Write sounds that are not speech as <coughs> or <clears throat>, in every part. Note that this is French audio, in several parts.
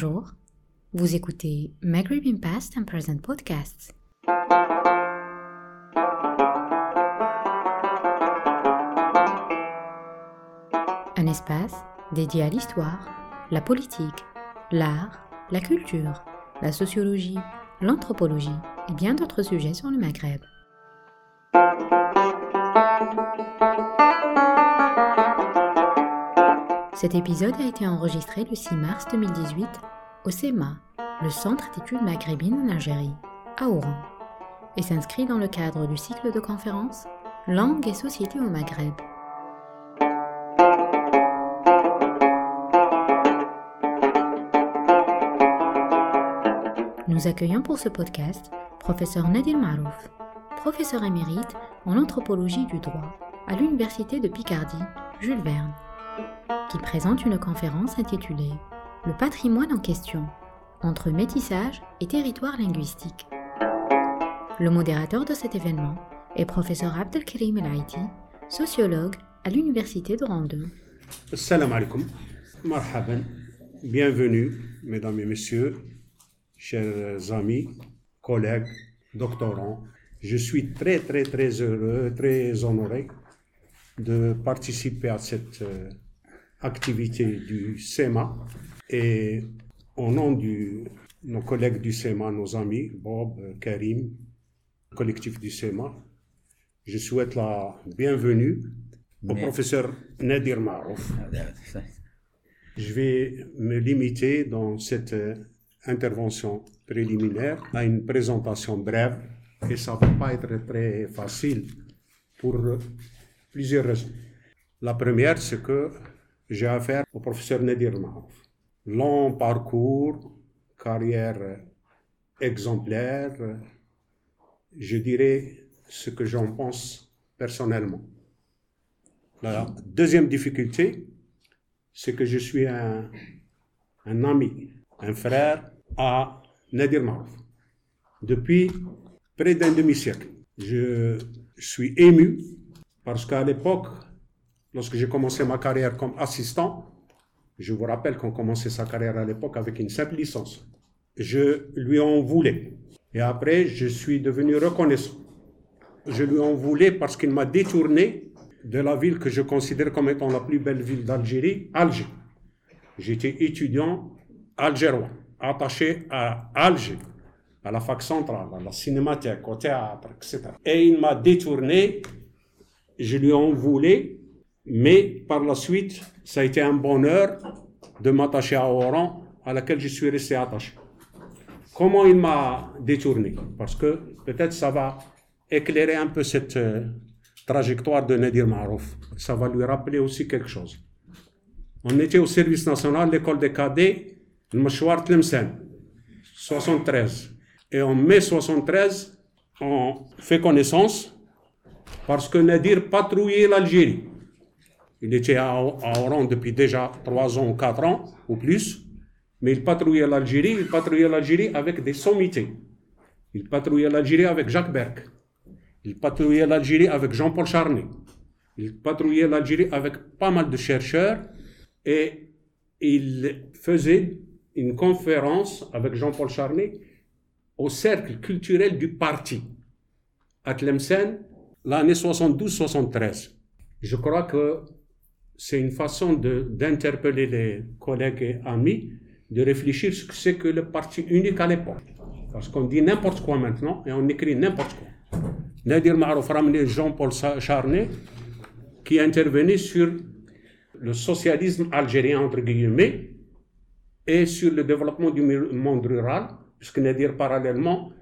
Bonjour, vous écoutez Maghreb Past and Present Podcasts. Un espace dédié à l'histoire, la politique, l'art, la culture, la sociologie, l'anthropologie et bien d'autres sujets sur le Maghreb. Cet épisode a été enregistré le 6 mars 2018 au CEMA, le Centre d'études maghrébines en Algérie, à Oran, et s'inscrit dans le cadre du cycle de conférences Langue et société au Maghreb. Nous accueillons pour ce podcast professeur Nadir Marouf, professeur émérite en anthropologie du droit à l'Université de Picardie, Jules Verne qui présente une conférence intitulée Le patrimoine en question, entre métissage et territoire linguistique. Le modérateur de cet événement est professeur Abdelkrim El sociologue à l'Université de Rando. Salam alaikum, marhaban, bienvenue, mesdames et messieurs, chers amis, collègues, doctorants. Je suis très, très, très heureux, très honoré de participer à cette euh, activité du SEMA et au nom de nos collègues du SEMA, nos amis, Bob, Karim, collectif du SEMA, je souhaite la bienvenue au professeur Nadir Marouf. Je vais me limiter dans cette intervention préliminaire à une présentation brève et ça ne va pas être très facile pour plusieurs raisons. La première, c'est que j'ai affaire au professeur Nadir Marouf. Long parcours, carrière exemplaire, je dirais ce que j'en pense personnellement. La deuxième difficulté, c'est que je suis un, ami, un frère à Nadir Marouf. Depuis près d'un demi-siècle, je suis ému parce qu'à l'époque, lorsque j'ai commencé ma carrière comme assistant, je vous rappelle qu'on commençait sa carrière à l'époque avec une simple licence. Je lui en voulais. Et après, je suis devenu reconnaissant. Je lui en voulais parce qu'il m'a détourné de la ville que je considère comme étant la plus belle ville d'Algérie, Alger. J'étais étudiant algérois, attaché à Alger, à la fac centrale, à la cinémathèque, au théâtre, etc. Et il m'a détourné, je lui en voulais, mais par la suite, ça a été un bonheur de m'attacher à Oran, à laquelle je suis resté attaché. Comment il m'a détourné? Parce que peut-être ça va éclairer un peu cette euh, trajectoire de Nadir Marouf. Ça va lui rappeler aussi quelque chose. On était au service national, l'école des cadets, le Machouar Tlemcen, 73. Et en mai 73, on fait connaissance parce que Nadir patrouillait l'Algérie. Il était à, Oran depuis déjà trois ans ou quatre ans ou plus, mais il patrouillait l'Algérie, il patrouillait l'Algérie avec des sommités. Il patrouillait l'Algérie avec Jacques Berck. Il patrouillait l'Algérie avec Jean-Paul Charnay. Il patrouillait l'Algérie avec pas mal de chercheurs et il faisait une conférence avec Jean-Paul Charnay au cercle culturel du parti à Tlemcen l'année 72-73. Je crois que c'est une façon d'interpeller les collègues et amis, de réfléchir ce que c'est que le parti unique à l'époque. Parce qu'on dit n'importe quoi maintenant et on écrit n'importe quoi. Nadir Marouf ramené Jean-Paul Charnay, qui intervenait sur le socialisme algérien, entre guillemets, et sur le développement du monde rural, puisque Nadir, parallèlement,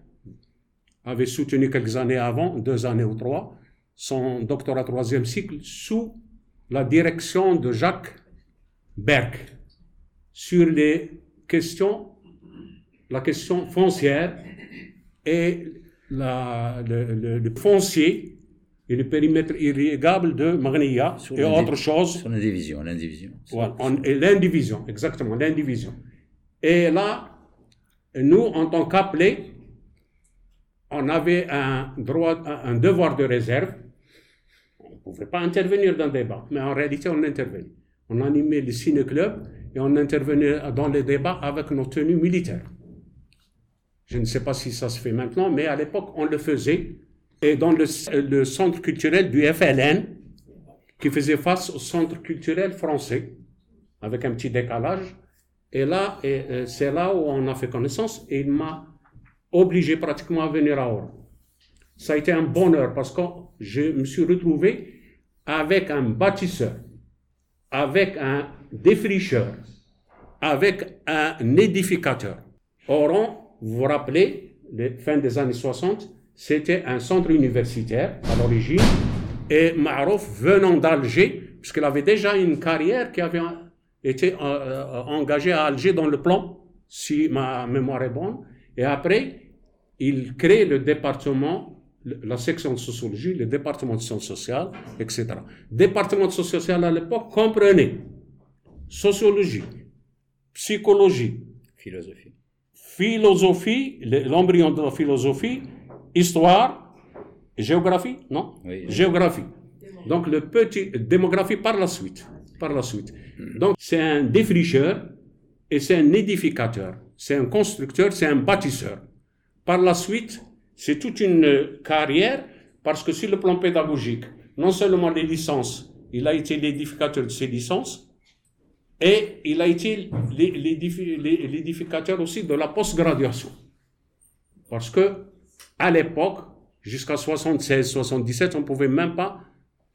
avait soutenu quelques années avant, deux années ou trois, son doctorat troisième cycle sous la direction de Jacques Berck sur les questions, la question foncière et la, le, foncier et le périmètre irrigable de Magnia et autre chose. Sur l'indivision, l'indivision. l'indivision, exactement, l'indivision. Et là, nous, en tant qu'appelés, on avait un droit, un devoir de réserve on ne pouvait pas intervenir dans le débat, mais en réalité, on intervenait. On animait le ciné-club et on intervenait dans les débats avec nos tenues militaires. Je ne sais pas si ça se fait maintenant, mais à l'époque, on le faisait. Et dans le, centre culturel du FLN, qui faisait face au centre culturel français, avec un petit décalage. Et là, et, c'est là où on a fait connaissance et il m'a obligé pratiquement à venir à Oran. Ça a été un bonheur parce que je me suis retrouvé avec un bâtisseur, avec un défricheur, avec un édificateur. Oran, vous vous rappelez, fin des années 60, c'était un centre universitaire à l'origine et Marouf venant d'Alger, puisqu'il avait déjà une carrière qui avait été euh, euh, engagée à Alger dans le plan, si ma mémoire est bonne, et après, il crée le département la section de sociologie, le département de sciences sociales, etc. Département de sciences sociales à l'époque comprenait sociologie, psychologie, philosophie, philosophie, l'embryon de la philosophie, histoire, géographie, non? Géographie. Donc le petit démographie par la suite, par la suite. Hmm. Donc c'est un défricheur et c'est un édificateur, c'est un constructeur, c'est un bâtisseur. Par la suite, c'est toute une carrière parce que sur le plan pédagogique, non seulement les licences, il a été l'édificateur de ces licences, et il a été l'édificateur aussi de la postgraduation. Parce que, à l'époque, jusqu'à 76, 77, on ne pouvait même pas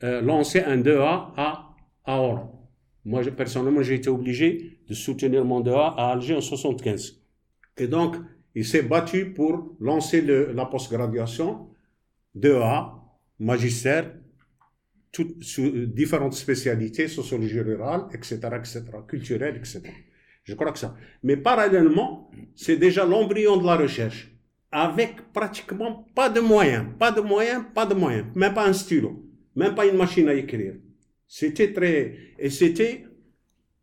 euh, lancer un 2A à, à Oran. Moi, personnellement, j'ai été obligé de soutenir mon 2A à Alger en 75. Et donc, il s'est battu pour lancer le, la postgraduation de A, magistère, toutes, sous différentes spécialités, sociologie rurale, etc., etc., culturelle, etc. Je crois que ça. Mais parallèlement, c'est déjà l'embryon de la recherche, avec pratiquement pas de moyens, pas de moyens, pas de moyens, même pas un stylo, même pas une machine à écrire. C'était très, et c'était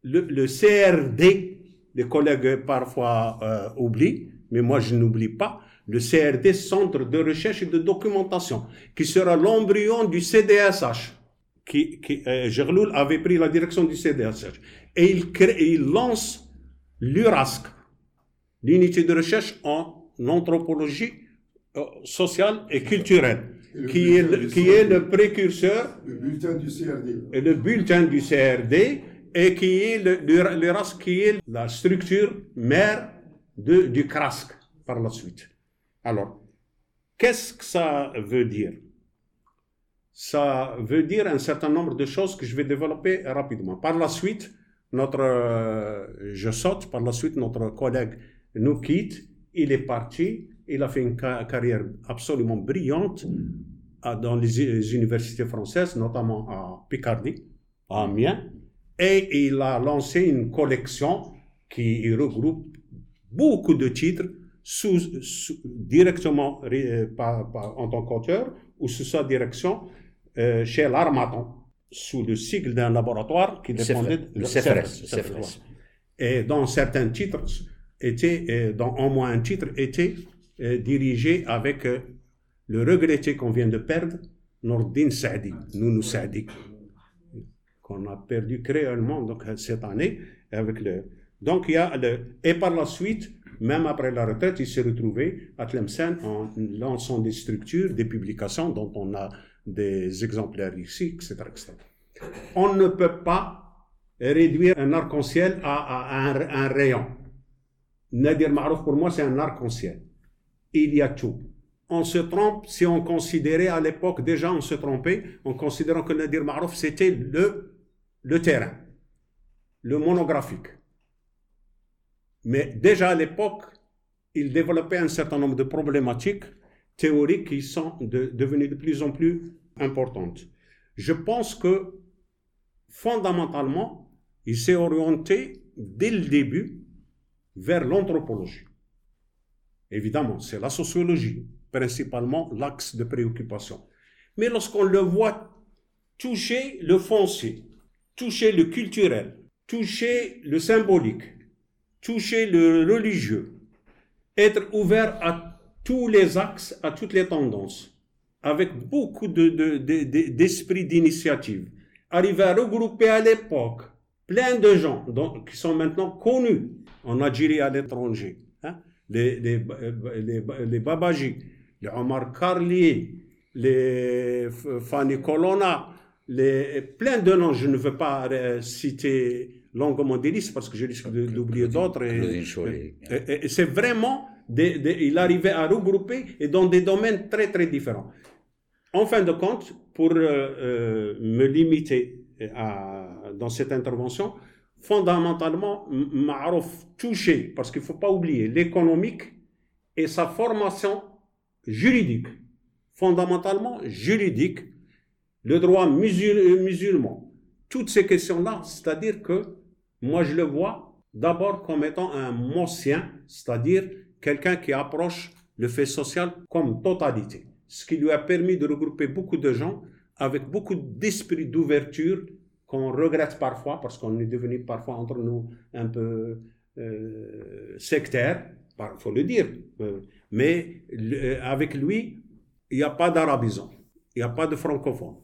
le, le CRD, les collègues parfois euh, oublient, mais moi je n'oublie pas, le CRD, Centre de recherche et de documentation, qui sera l'embryon du CDSH. Qui, qui, euh, Gerloul avait pris la direction du CDSH. Et il, crée, il lance l'URASC, l'unité de recherche en anthropologie euh, sociale et culturelle, qui, est le, qui est le précurseur. Le bulletin du CRD. Et le bulletin du CRD, et qui est l'URASC, qui est la structure mère du CRASC par la suite. Alors, qu'est-ce que ça veut dire? Ça veut dire un certain nombre de choses que je vais développer rapidement. Par la suite, notre, euh, je saute, par la suite, notre collègue nous quitte, il est parti, il a fait une carrière absolument brillante dans les universités françaises, notamment à Picardie, à Amiens, et il a lancé une collection qui regroupe beaucoup de titres sous, directement euh, en tant qu'auteur ou sous sa direction euh, chez l'Armaton, sous le sigle d'un laboratoire qui dépendait de CFRS. Et dans certains titres, était, euh, dans au moins un titre, était dirigé avec le regretté qu'on vient de perdre, Nordin Saadi, Nounou Saadi, qu'on a perdu créolement donc, cette année avec le, donc, il y a le, et par la suite, même après la retraite, il s'est retrouvé à Tlemcen en lançant des structures, des publications dont on a des exemplaires ici, etc. etc. On ne peut pas réduire un arc-en-ciel à, un, rayon. Nadir Marouf, pour moi, c'est un arc-en-ciel. Il y a tout. On se trompe si on considérait à l'époque, déjà on se trompait, en considérant que Nadir Marouf, c'était le, le terrain, le monographique. Mais déjà à l'époque, il développait un certain nombre de problématiques théoriques qui sont devenues de plus en plus importantes. Je pense que fondamentalement, il s'est orienté dès le début vers l'anthropologie. Évidemment, c'est la sociologie, principalement l'axe de préoccupation. Mais lorsqu'on le voit toucher le foncier, toucher le culturel, toucher le symbolique, toucher le religieux, être ouvert à tous les axes, à toutes les tendances, avec beaucoup d'esprit de, de, d'esprit d'initiative, arriver à regrouper à l'époque plein de gens qui sont maintenant connus en Algérie à l'étranger. Hein. Les, Babaji, les Omar Carlier, les Fanny Colonna, les, plein de noms, je ne veux pas euh, citer longuement des listes parce que je risque d'oublier d'autres. C'est vraiment, il arrivait à regrouper et dans des domaines très très différents. En fin de compte, pour euh, euh, me limiter à, dans cette intervention, fondamentalement, Marouf touché, parce qu'il ne faut pas oublier, l'économique et sa formation juridique, fondamentalement juridique, le droit musulman, toutes ces questions-là, c'est-à-dire que moi je le vois d'abord comme étant un mossien, c'est-à-dire quelqu'un qui approche le fait social comme totalité, ce qui lui a permis de regrouper beaucoup de gens avec beaucoup d'esprit d'ouverture qu'on regrette parfois parce qu'on est devenu parfois entre nous un peu euh, sectaire, il faut le dire. Euh, mais avec lui, il n'y a pas d'arabisant, il n'y a pas de francophone,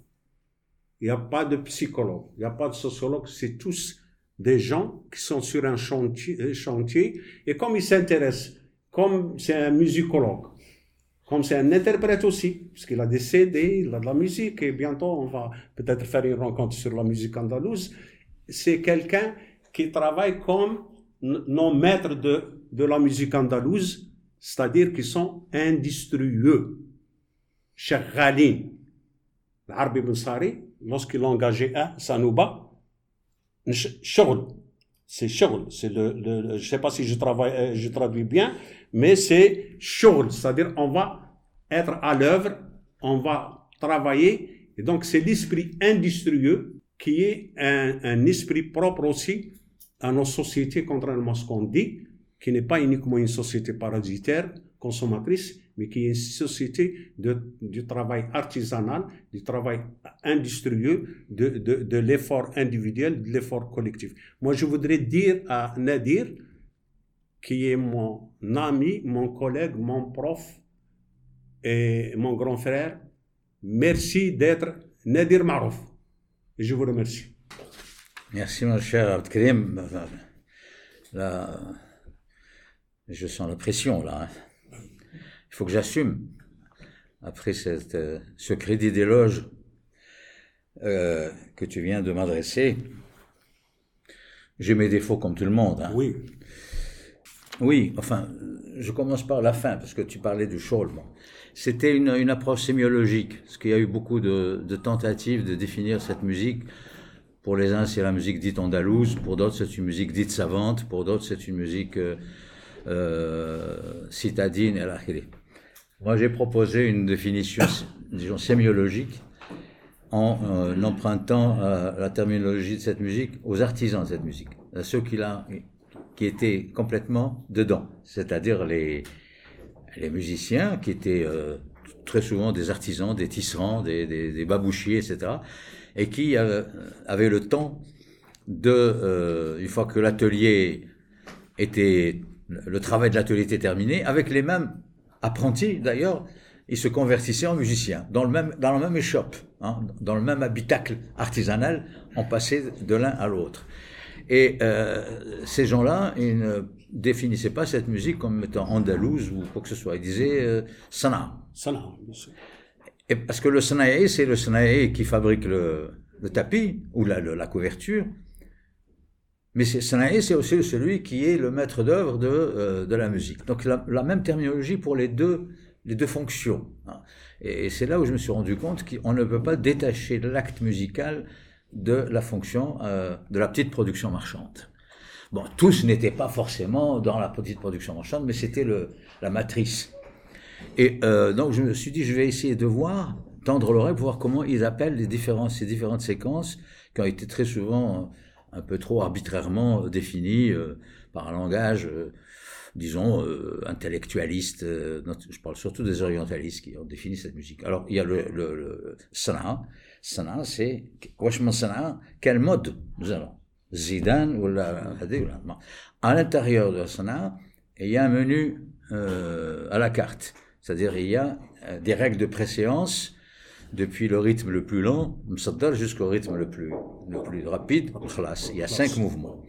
il n'y a pas de psychologue, il n'y a pas de sociologue, c'est tous des gens qui sont sur un chantier, euh, chantier et comme ils s'intéressent, comme c'est un musicologue, comme c'est un interprète aussi, parce qu'il a des CD, il a de la musique, et bientôt on va peut-être faire une rencontre sur la musique andalouse. C'est quelqu'un qui travaille comme nos maîtres de, de la musique andalouse, c'est-à-dire qui sont industrieux. Cheikh Ghalin, l'Arbi Ben Sari, lorsqu'il a engagé un Sanouba, c'est shogl, c'est le, le, je sais pas si je travaille, euh, je traduis bien, mais c'est shogl, c'est-à-dire on va être à l'œuvre, on va travailler, et donc c'est l'esprit industrieux qui est un, un, esprit propre aussi à nos sociétés, contrairement à ce qu'on dit, qui n'est pas uniquement une société parasitaire, consommatrice, mais qui est une société de, du travail artisanal, du travail industrieux, de, de, de l'effort individuel, de l'effort collectif. Moi, je voudrais dire à Nadir, qui est mon ami, mon collègue, mon prof et mon grand frère, merci d'être Nadir Marouf. Je vous remercie. Merci, mon cher Abdelkrim. Je sens la pression, là. Hein il faut que j'assume, après cette, euh, ce crédit d'éloge euh, que tu viens de m'adresser, j'ai mes défauts comme tout le monde. Hein. Oui. Oui, enfin, je commence par la fin, parce que tu parlais du chôlement. C'était une, une, approche sémiologique, parce qu'il y a eu beaucoup de, de, tentatives de définir cette musique. Pour les uns, c'est la musique dite andalouse, pour d'autres, c'est une musique dite savante, pour d'autres, c'est une musique euh citadine, et moi, j'ai proposé une définition, disons, sémiologique en euh, empruntant euh, la terminologie de cette musique aux artisans de cette musique, à ceux qui, qui étaient complètement dedans, c'est-à-dire les, les musiciens qui étaient euh, très souvent des artisans, des tisserands, des, des, des babouchiers, etc., et qui avaient le temps de, une fois que l'atelier était, le travail de l'atelier était terminé, avec les mêmes apprentis d'ailleurs, ils se convertissaient en musiciens, dans le même, dans la même échoppe, hein, dans le même habitacle artisanal, on passait de l'un à l'autre. Et euh, ces gens-là, ils ne définissaient pas cette musique comme étant andalouse ou quoi que ce soit. Ils disaient euh, sana. Sana, Et parce que le sanaï, c'est le sanaï qui fabrique le, le tapis ou la, la couverture. Mais Sanaï, c'est aussi celui qui est le maître d'œuvre de, euh, de la musique. Donc la, la, même terminologie pour les deux, les deux fonctions. Hein. Et, c'est là où je me suis rendu compte qu'on ne peut pas détacher l'acte musical de la fonction euh, de la petite production marchande. Bon, tous n'étaient pas forcément dans la petite production marchande, mais c'était la matrice. Et euh, donc je me suis dit, je vais essayer de voir, tendre l'oreille pour voir comment ils appellent les différentes, ces différentes séquences qui ont été très souvent un peu trop arbitrairement défini euh, par un langage, euh, disons, euh, intellectualiste. je parle surtout des orientalistes qui ont défini cette musique. Alors, il y a le, le, le sana. Sana, c'est, sana, quel mode nous allons Zidane ou la, À l'intérieur de sana, il y a un menu à la carte. C'est-à-dire, il y a des règles de préséance depuis le rythme le plus lent, jusqu'au rythme le plus, le plus rapide, il y a cinq mouvements.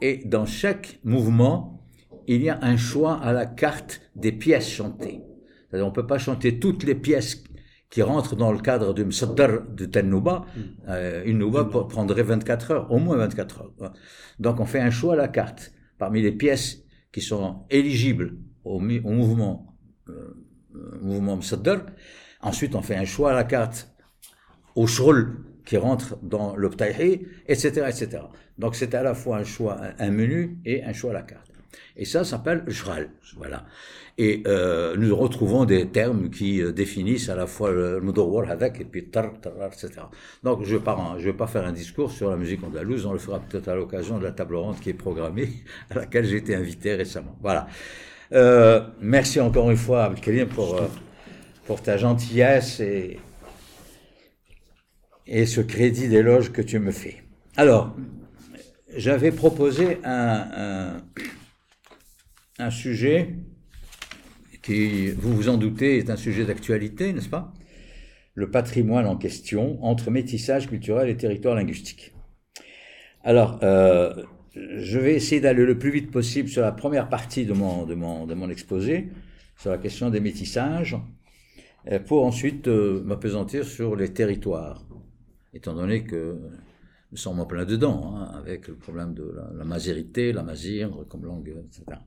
Et dans chaque mouvement, il y a un choix à la carte des pièces chantées. On peut pas chanter toutes les pièces qui rentrent dans le cadre du msaddar de Tennouba. Euh, une nouba prendrait 24 heures, au moins 24 heures. Donc, on fait un choix à la carte. Parmi les pièces qui sont éligibles au, mouvement, euh, mouvement msaddar, Ensuite, on fait un choix à la carte au shrul qui rentre dans le ptaihi, etc., etc. Donc, c'est à la fois un choix, un menu et un choix à la carte. Et ça s'appelle shral. Voilà. Et euh, nous retrouvons des termes qui euh, définissent à la fois le mudawwar avec et puis tar, tar, etc. Donc, je ne vais pas faire un discours sur la musique andalouse. On le fera peut-être à l'occasion de la table ronde qui est programmée, <laughs> à laquelle j'ai été invité récemment. Voilà. Euh, merci encore une fois, Abdelkarim, pour pour ta gentillesse et, ce crédit d'éloge que tu me fais. Alors, j'avais proposé un, sujet qui, vous vous en doutez, est un sujet d'actualité, n'est-ce pas? Le patrimoine en question entre métissage culturel et territoire linguistique. Alors, euh, je vais essayer d'aller le plus vite possible sur la première partie de mon, exposé, sur la question des métissages, pour ensuite euh, m'apesantir sur les territoires, étant donné que nous sommes en plein dedans, hein, avec le problème de la, la mazérité, la mazire comme langue, etc.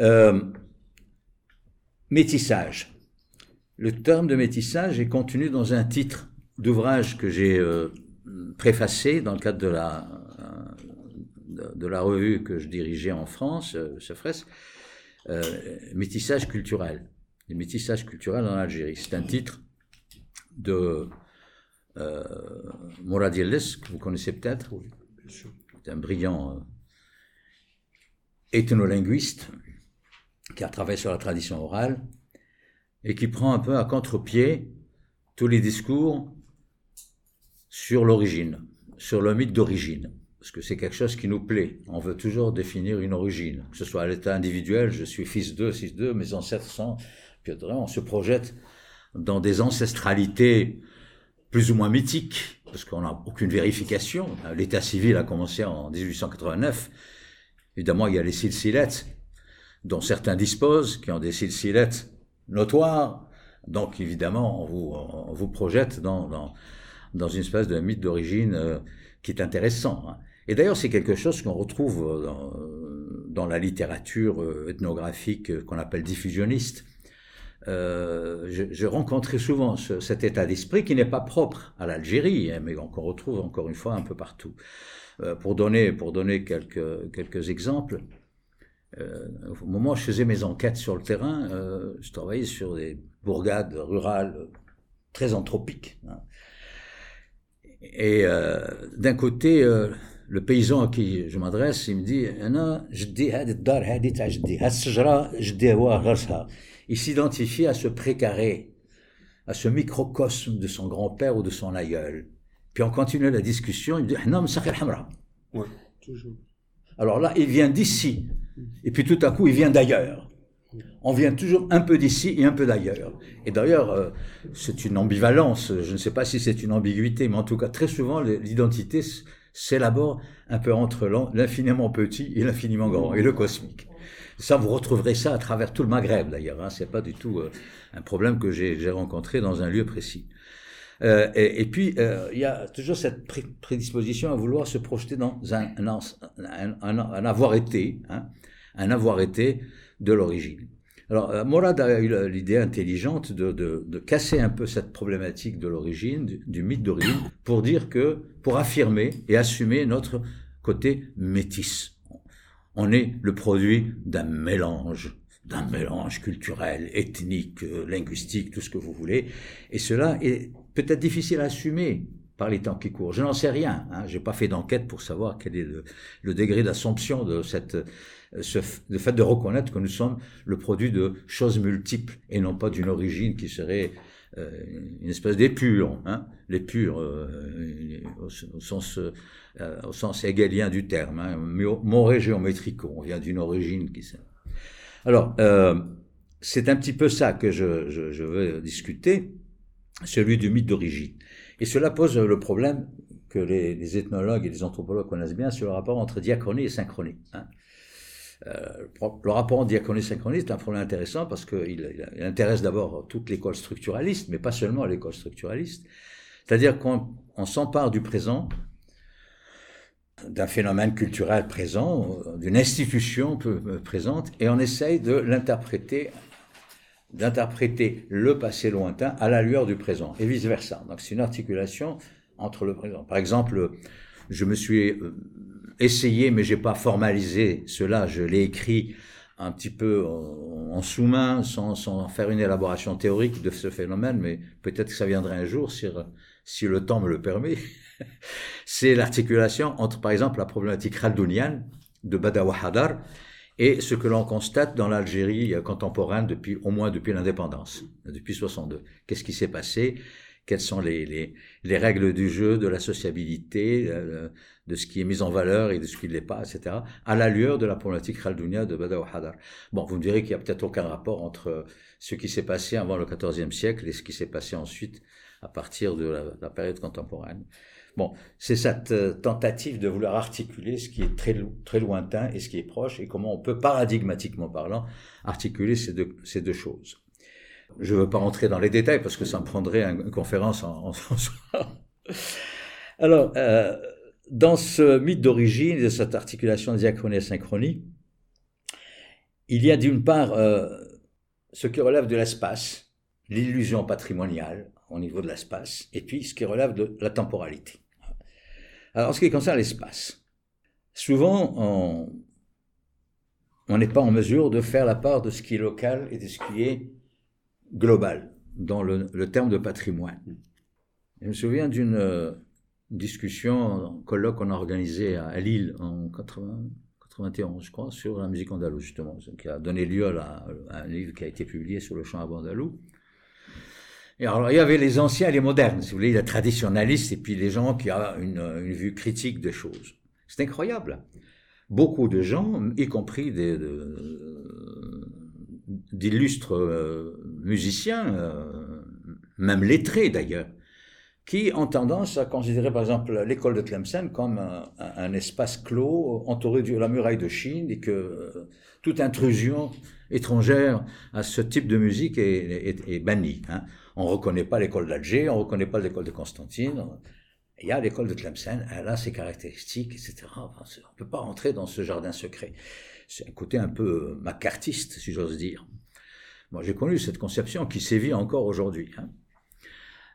Euh, métissage. Le terme de métissage est contenu dans un titre d'ouvrage que j'ai euh, préfacé dans le cadre de la, de, la revue que je dirigeais en France, euh, euh, Métissage culturel les métissages culturels en Algérie. C'est un titre de euh, Mourad que vous connaissez peut-être. Oui, C'est un brillant euh, ethnolinguiste qui a travaillé sur la tradition orale et qui prend un peu à contre-pied tous les discours sur l'origine, sur le mythe d'origine. Parce que c'est quelque chose qui nous plaît. On veut toujours définir une origine. Que ce soit à l'état individuel, je suis fils d'eux, fils d'eux, mes ancêtres sont on se projette dans des ancestralités plus ou moins mythiques, parce qu'on n'a aucune vérification. L'état civil a commencé en 1889. Évidemment, il y a les silsilettes, dont certains disposent, qui ont des silsilettes notoires. Donc, évidemment, on vous, on vous projette dans, dans, dans, une espèce de mythe d'origine euh, qui est intéressant. Hein. Et d'ailleurs, c'est quelque chose qu'on retrouve dans, dans, la littérature euh, ethnographique euh, qu'on appelle diffusionniste. Euh, je, je, souvent ce, cet état d'esprit qui n'est pas propre à l'Algérie, hein, mais qu'on retrouve encore une fois un peu partout. Euh, pour donner, quelques, exemples, euh, au moment où je faisais mes enquêtes sur le terrain, euh, je travaillais sur des bourgades rurales très anthropiques. Hein. Et d'un côté, le paysan à qui je m'adresse, il me dit, il s'identifie à ce précaré, à ce microcosme de son grand-père ou de son aïeul. Puis on continue la discussion, il dit ouais, toujours. Alors là, il vient d'ici, et puis tout à coup, il vient d'ailleurs. On vient toujours un peu d'ici et un peu d'ailleurs. Et d'ailleurs, euh, c'est une ambivalence, je ne sais pas si c'est une ambiguïté, mais en tout cas, très souvent, l'identité s'élabore un peu entre l'infiniment petit et l'infiniment grand, et le cosmique. Ça, vous retrouverez ça à travers tout le Maghreb d'ailleurs. Hein. C'est pas du tout euh, un problème que j'ai rencontré dans un lieu précis. Euh, et, puis, euh, il y a toujours cette prédisposition à vouloir se projeter dans un, avoir été, hein, un avoir été de l'origine. Alors, Morad a eu l'idée intelligente de, casser un peu cette problématique de l'origine, du, du, mythe d'origine, pour dire que, pour affirmer et assumer notre côté métis on est le produit d'un mélange, d'un mélange culturel, ethnique, linguistique, tout ce que vous voulez. Et cela est peut-être difficile à assumer par les temps qui courent. Je n'en sais rien. Hein. J'ai pas fait d'enquête pour savoir quel est le, degré d'assomption de cette, ce, fait de reconnaître que nous sommes le produit de choses multiples et non pas d'une origine qui serait une espèce d'épure, hein, l'épure euh, au, sens euh, au sens hegelien du terme, hein, moré géométrico, on vient d'une origine qui Alors, c'est un petit peu ça que je, veux discuter. celui du mythe d'origine. Et cela pose le problème que les, ethnologues et les anthropologues connaissent bien sur le rapport entre diachronie et synchronie. Hein. Euh, le rapport synchronie est un problème intéressant parce qu'il il intéresse d'abord toute l'école structuraliste, mais pas seulement l'école structuraliste. C'est-à-dire qu'on s'empare du présent, d'un phénomène culturel présent, d'une institution présente, et on essaye de l'interpréter d'interpréter le passé lointain à la lueur du présent, et vice-versa. Donc c'est une articulation entre le présent. Par exemple, je me suis euh, essayé, mais j'ai pas formalisé cela, je l'ai écrit un petit peu en, sous-main, sans, sans, faire une élaboration théorique de ce phénomène, mais peut-être que ça viendrait un jour si, si le temps me le permet. <laughs> C'est l'articulation entre, par exemple, la problématique khaldounienne de Badawi Hadar et ce que l'on constate dans l'Algérie contemporaine depuis, au moins depuis l'indépendance, depuis 62. Qu'est-ce qui s'est passé? Quelles sont les, les, les, règles du jeu, de la sociabilité, euh, de ce qui est mis en valeur et de ce qui ne l'est pas, etc., à la lueur de la problématique khaldounia de Badawi Hadar. Bon, vous me direz qu'il n'y a peut-être aucun rapport entre ce qui s'est passé avant le XIVe siècle et ce qui s'est passé ensuite à partir de la, la période contemporaine. Bon, c'est cette euh, tentative de vouloir articuler ce qui est très, très lointain et ce qui est proche, et comment on peut, paradigmatiquement parlant, articuler ces deux, ces deux choses. Je ne veux pas rentrer dans les détails parce que ça me prendrait une conférence en, en. Alors, euh, dans ce mythe d'origine, de cette articulation diachronie et synchronie, il y a d'une part euh, ce qui relève de l'espace, l'illusion patrimoniale au niveau de l'espace, et puis ce qui relève de la temporalité. Alors, en ce qui concerne l'espace, souvent on n'est pas en mesure de faire la part de ce qui est local et de ce qui est global dans le, terme de patrimoine. Je me souviens d'une euh, discussion, un colloque qu'on a organisé à, Lille en 91, je crois, sur la musique andalouse, justement, qui a donné lieu à, un livre qui a été publié sur le chant andalou. Et alors, il y avait les anciens et les modernes, si vous voulez, les traditionnalistes et puis les gens qui ont une, une vue critique des choses. C'est incroyable. Beaucoup de gens, y compris des, d'illustres euh, musiciens, euh, même lettrés d'ailleurs, qui ont tendance à considérer par exemple l'école de Tlemcen comme un, espace clos entouré de la muraille de Chine et que euh, toute intrusion étrangère à ce type de musique est, bannie. Hein. On ne reconnaît pas l'école d'Alger, on ne reconnaît pas l'école de Constantine. Il y a l'école de Tlemcen, elle a ses caractéristiques, etc. on ne peut pas rentrer dans ce jardin secret c'est un côté un peu macartiste, si j'ose dire. Moi, j'ai connu cette conception qui sévit encore aujourd'hui. Hein.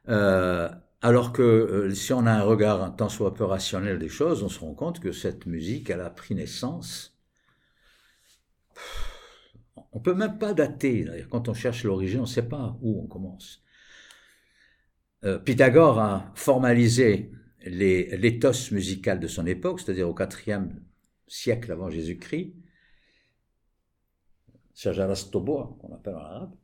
Euh, alors que euh, si on a un regard un tant soit peu rationnel des choses, on se rend compte que cette musique, elle a pris naissance. On peut même pas dater. Quand on cherche l'origine, on ne sait pas où on commence. Euh, Pythagore a formalisé l'éthos musical de son époque, c'est-à-dire au IVe siècle avant Jésus-Christ, Shajaras Toboa, qu'on appelle en arabe,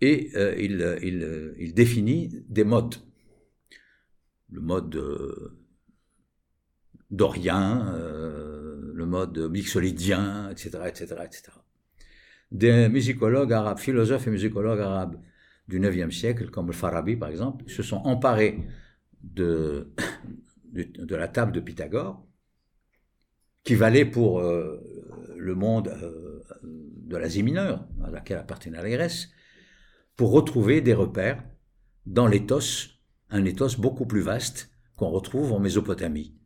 et euh, il, il, il, définit des modes. Le mode euh, dorien, euh, le mode mixolydien, etc., etc., etc. Des musicologues arabes, philosophes et musicologues arabes du IXe siècle, comme le Farabi par exemple, se sont emparés <coughs> de la table de Pythagore, qui valait pour le monde de l'Asie mineure, à laquelle appartenait la Grèce, pour retrouver des repères dans l'éthos, un éthos beaucoup plus vaste qu'on retrouve en Mésopotamie,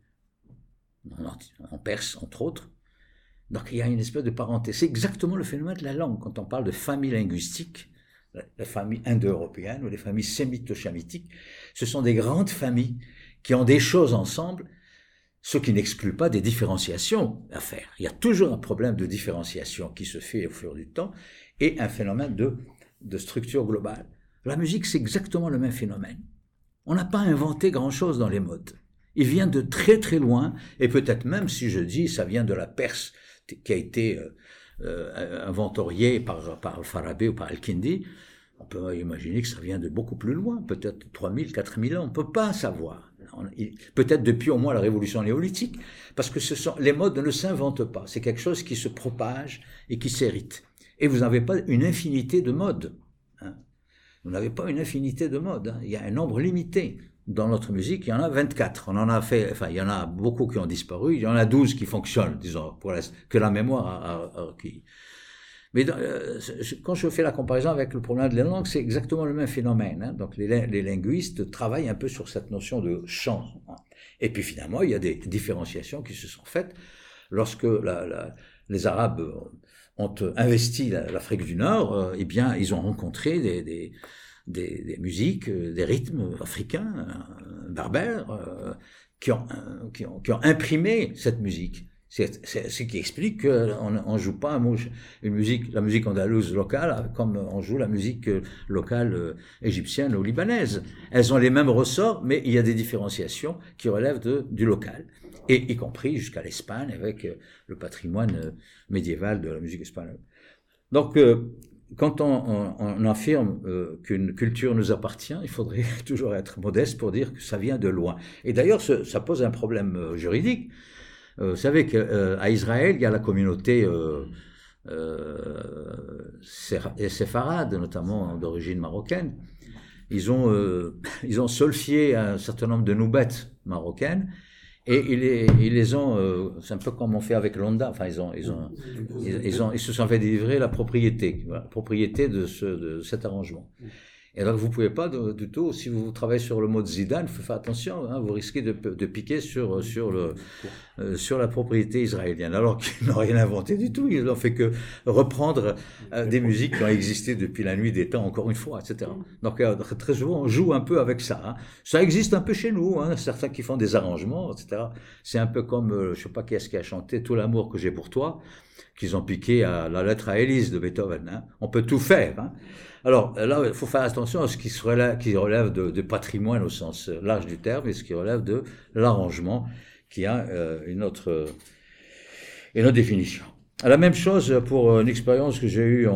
en Perse entre autres. Donc il y a une espèce de parenté. C'est exactement le phénomène de la langue. Quand on parle de famille linguistique, la famille indo-européenne ou les familles sémito-chamitiques, ce sont des grandes familles qui ont des choses ensemble ce qui n'exclut pas des différenciations à faire. Il y a toujours un problème de différenciation qui se fait au fur du temps et un phénomène de, structure globale. La musique, c'est exactement le même phénomène. On n'a pas inventé grand-chose dans les modes. Il vient de très très loin, et peut-être même si je dis ça vient de la Perse, qui a été euh, euh, inventoriée par, par Farabi ou par Al-Kindi, on peut imaginer que ça vient de beaucoup plus loin, peut-être 3000, 4000 ans, on ne peut pas savoir peut-être depuis au moins la révolution néolithique, parce que les modes ne s'inventent pas, c'est quelque chose qui se propage et qui s'hérite. Et vous n'avez pas une infinité de modes. Hein. Vous n'avez pas une infinité de modes. hein. Il y a un nombre limité. Dans notre musique, il y en a 24. On en a fait, enfin, il y en a beaucoup qui ont disparu. Il y en a 12 qui fonctionnent, disons, que la mémoire a. Mais euh, quand je fais la comparaison avec le problème de la langue, c'est exactement le même phénomène. hein. Donc les, lin- les linguistes travaillent un peu sur cette notion de champ. hein. Et puis finalement, il y a des différenciations qui se sont faites lorsque les Arabes ont investi la- l'Afrique du Nord. euh, eh bien, ils ont rencontré des, musiques, euh, des rythmes africains, euh, qui ont imprimé cette musique. C'est ce qui explique qu'on ne joue pas une musique, la musique andalouse locale comme on joue la musique euh, locale euh, égyptienne ou libanaise. Elles ont les mêmes ressorts, mais il y a des différenciations qui relèvent du local, et y compris jusqu'à l'Espagne avec euh, le patrimoine médiéval de la musique espagnole. Donc, quand on, affirme qu'une culture nous appartient, il faudrait <laughs> toujours être modeste pour dire que ça vient de loin. Et d'ailleurs, ça pose un problème juridique. Euh, vous savez qu'à Israël, il y a la communauté euh, euh, séfarade, notamment d'origine marocaine. Ils ont, euh, ils ont solfié un certain nombre de noubettes marocaines et ils les, ont, euh, c'est un peu comme on fait avec l'Onda, enfin ils ont, ils ont, ils, ont, ils se sont fait délivrer la propriété, propriété de, ce, de cet arrangement. Et donc vous pouvez pas de- du tout, si vous travaillez sur le mot de Zidane, il faut faire attention, hein, vous risquez de, de piquer sur, sur, le, euh, sur la propriété israélienne, alors qu'ils n'ont rien inventé du tout, ils n'ont fait que reprendre euh, des musiques qui ont existé depuis la nuit des temps, encore une fois, etc. Donc euh, très souvent on joue un peu avec ça. hein. Ça existe un peu chez nous, hein, certains qui font des arrangements, etc. C'est un peu comme, euh, je sais pas qui est-ce qui a chanté Tout l'amour que j'ai pour toi, qu'ils ont piqué à la lettre à Élise de Beethoven. On peut tout faire. Alors là, il faut faire attention à ce qui, se relève, qui relève de, patrimoine au sens euh, large du terme et ce qui relève de l'arrangement qui a euh, une, autre, une autre définition. La même chose pour une expérience que j'ai eue <clears throat>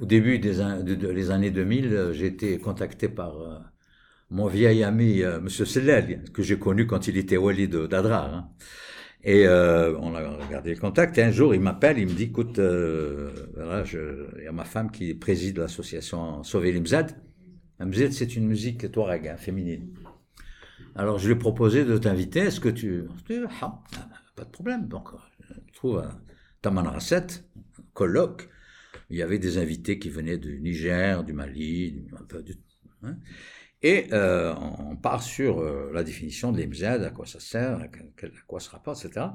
au début des, années 2000, euh, j'ai été contacté par euh, mon vieil ami, euh, Monsieur Sellel, que j'ai connu quand il était wali d'Adrar. hein. Et euh, on a regardé le contact. Et un jour, il m'appelle, il me dit, écoute, euh, voilà, il y a ma femme qui préside l'association Sauver l'Imzad. L'Imzad, c'est une musique touareg, hein, féminine. Alors, je lui ai proposé de t'inviter. Est-ce que tu... Ah, pas de problème. Donc, je trouve un Taman Rasset, colloque. Il y avait des invités qui venaient du Niger, du Mali, un peu du... hein. Et euh, on part sur euh, la définition de l'IMZ, à quoi ça sert, à, quoi ça rapporte, etc.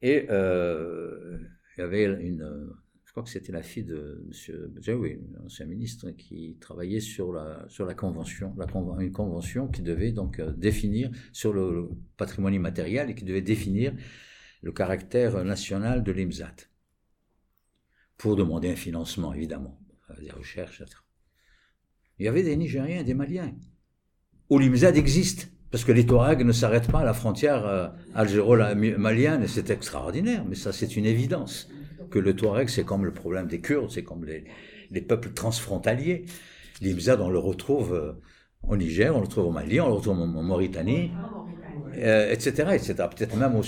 Et euh, il y avait une, je crois que c'était la fille de M. Bjaoui, ancien ministre, qui travaillait sur la, sur la convention, une convention qui devait donc définir sur le, patrimoine immatériel et qui devait définir le caractère national de l'IMZAT pour demander un financement, évidemment, des recherches, etc. Il y avait des Nigériens et des Maliens où l'IMZAD existe. Parce que les Touaregs ne s'arrêtent pas à la frontière euh, algéro-malienne, et c'est extraordinaire, mais ça c'est une évidence. Que le Touareg, c'est comme le problème des Kurdes, c'est comme les, les peuples transfrontaliers. L'IMZAD, on le retrouve euh, au Niger, on le retrouve au Mali, on le retrouve en, Mauritanie, euh, etc., etc. Peut-être même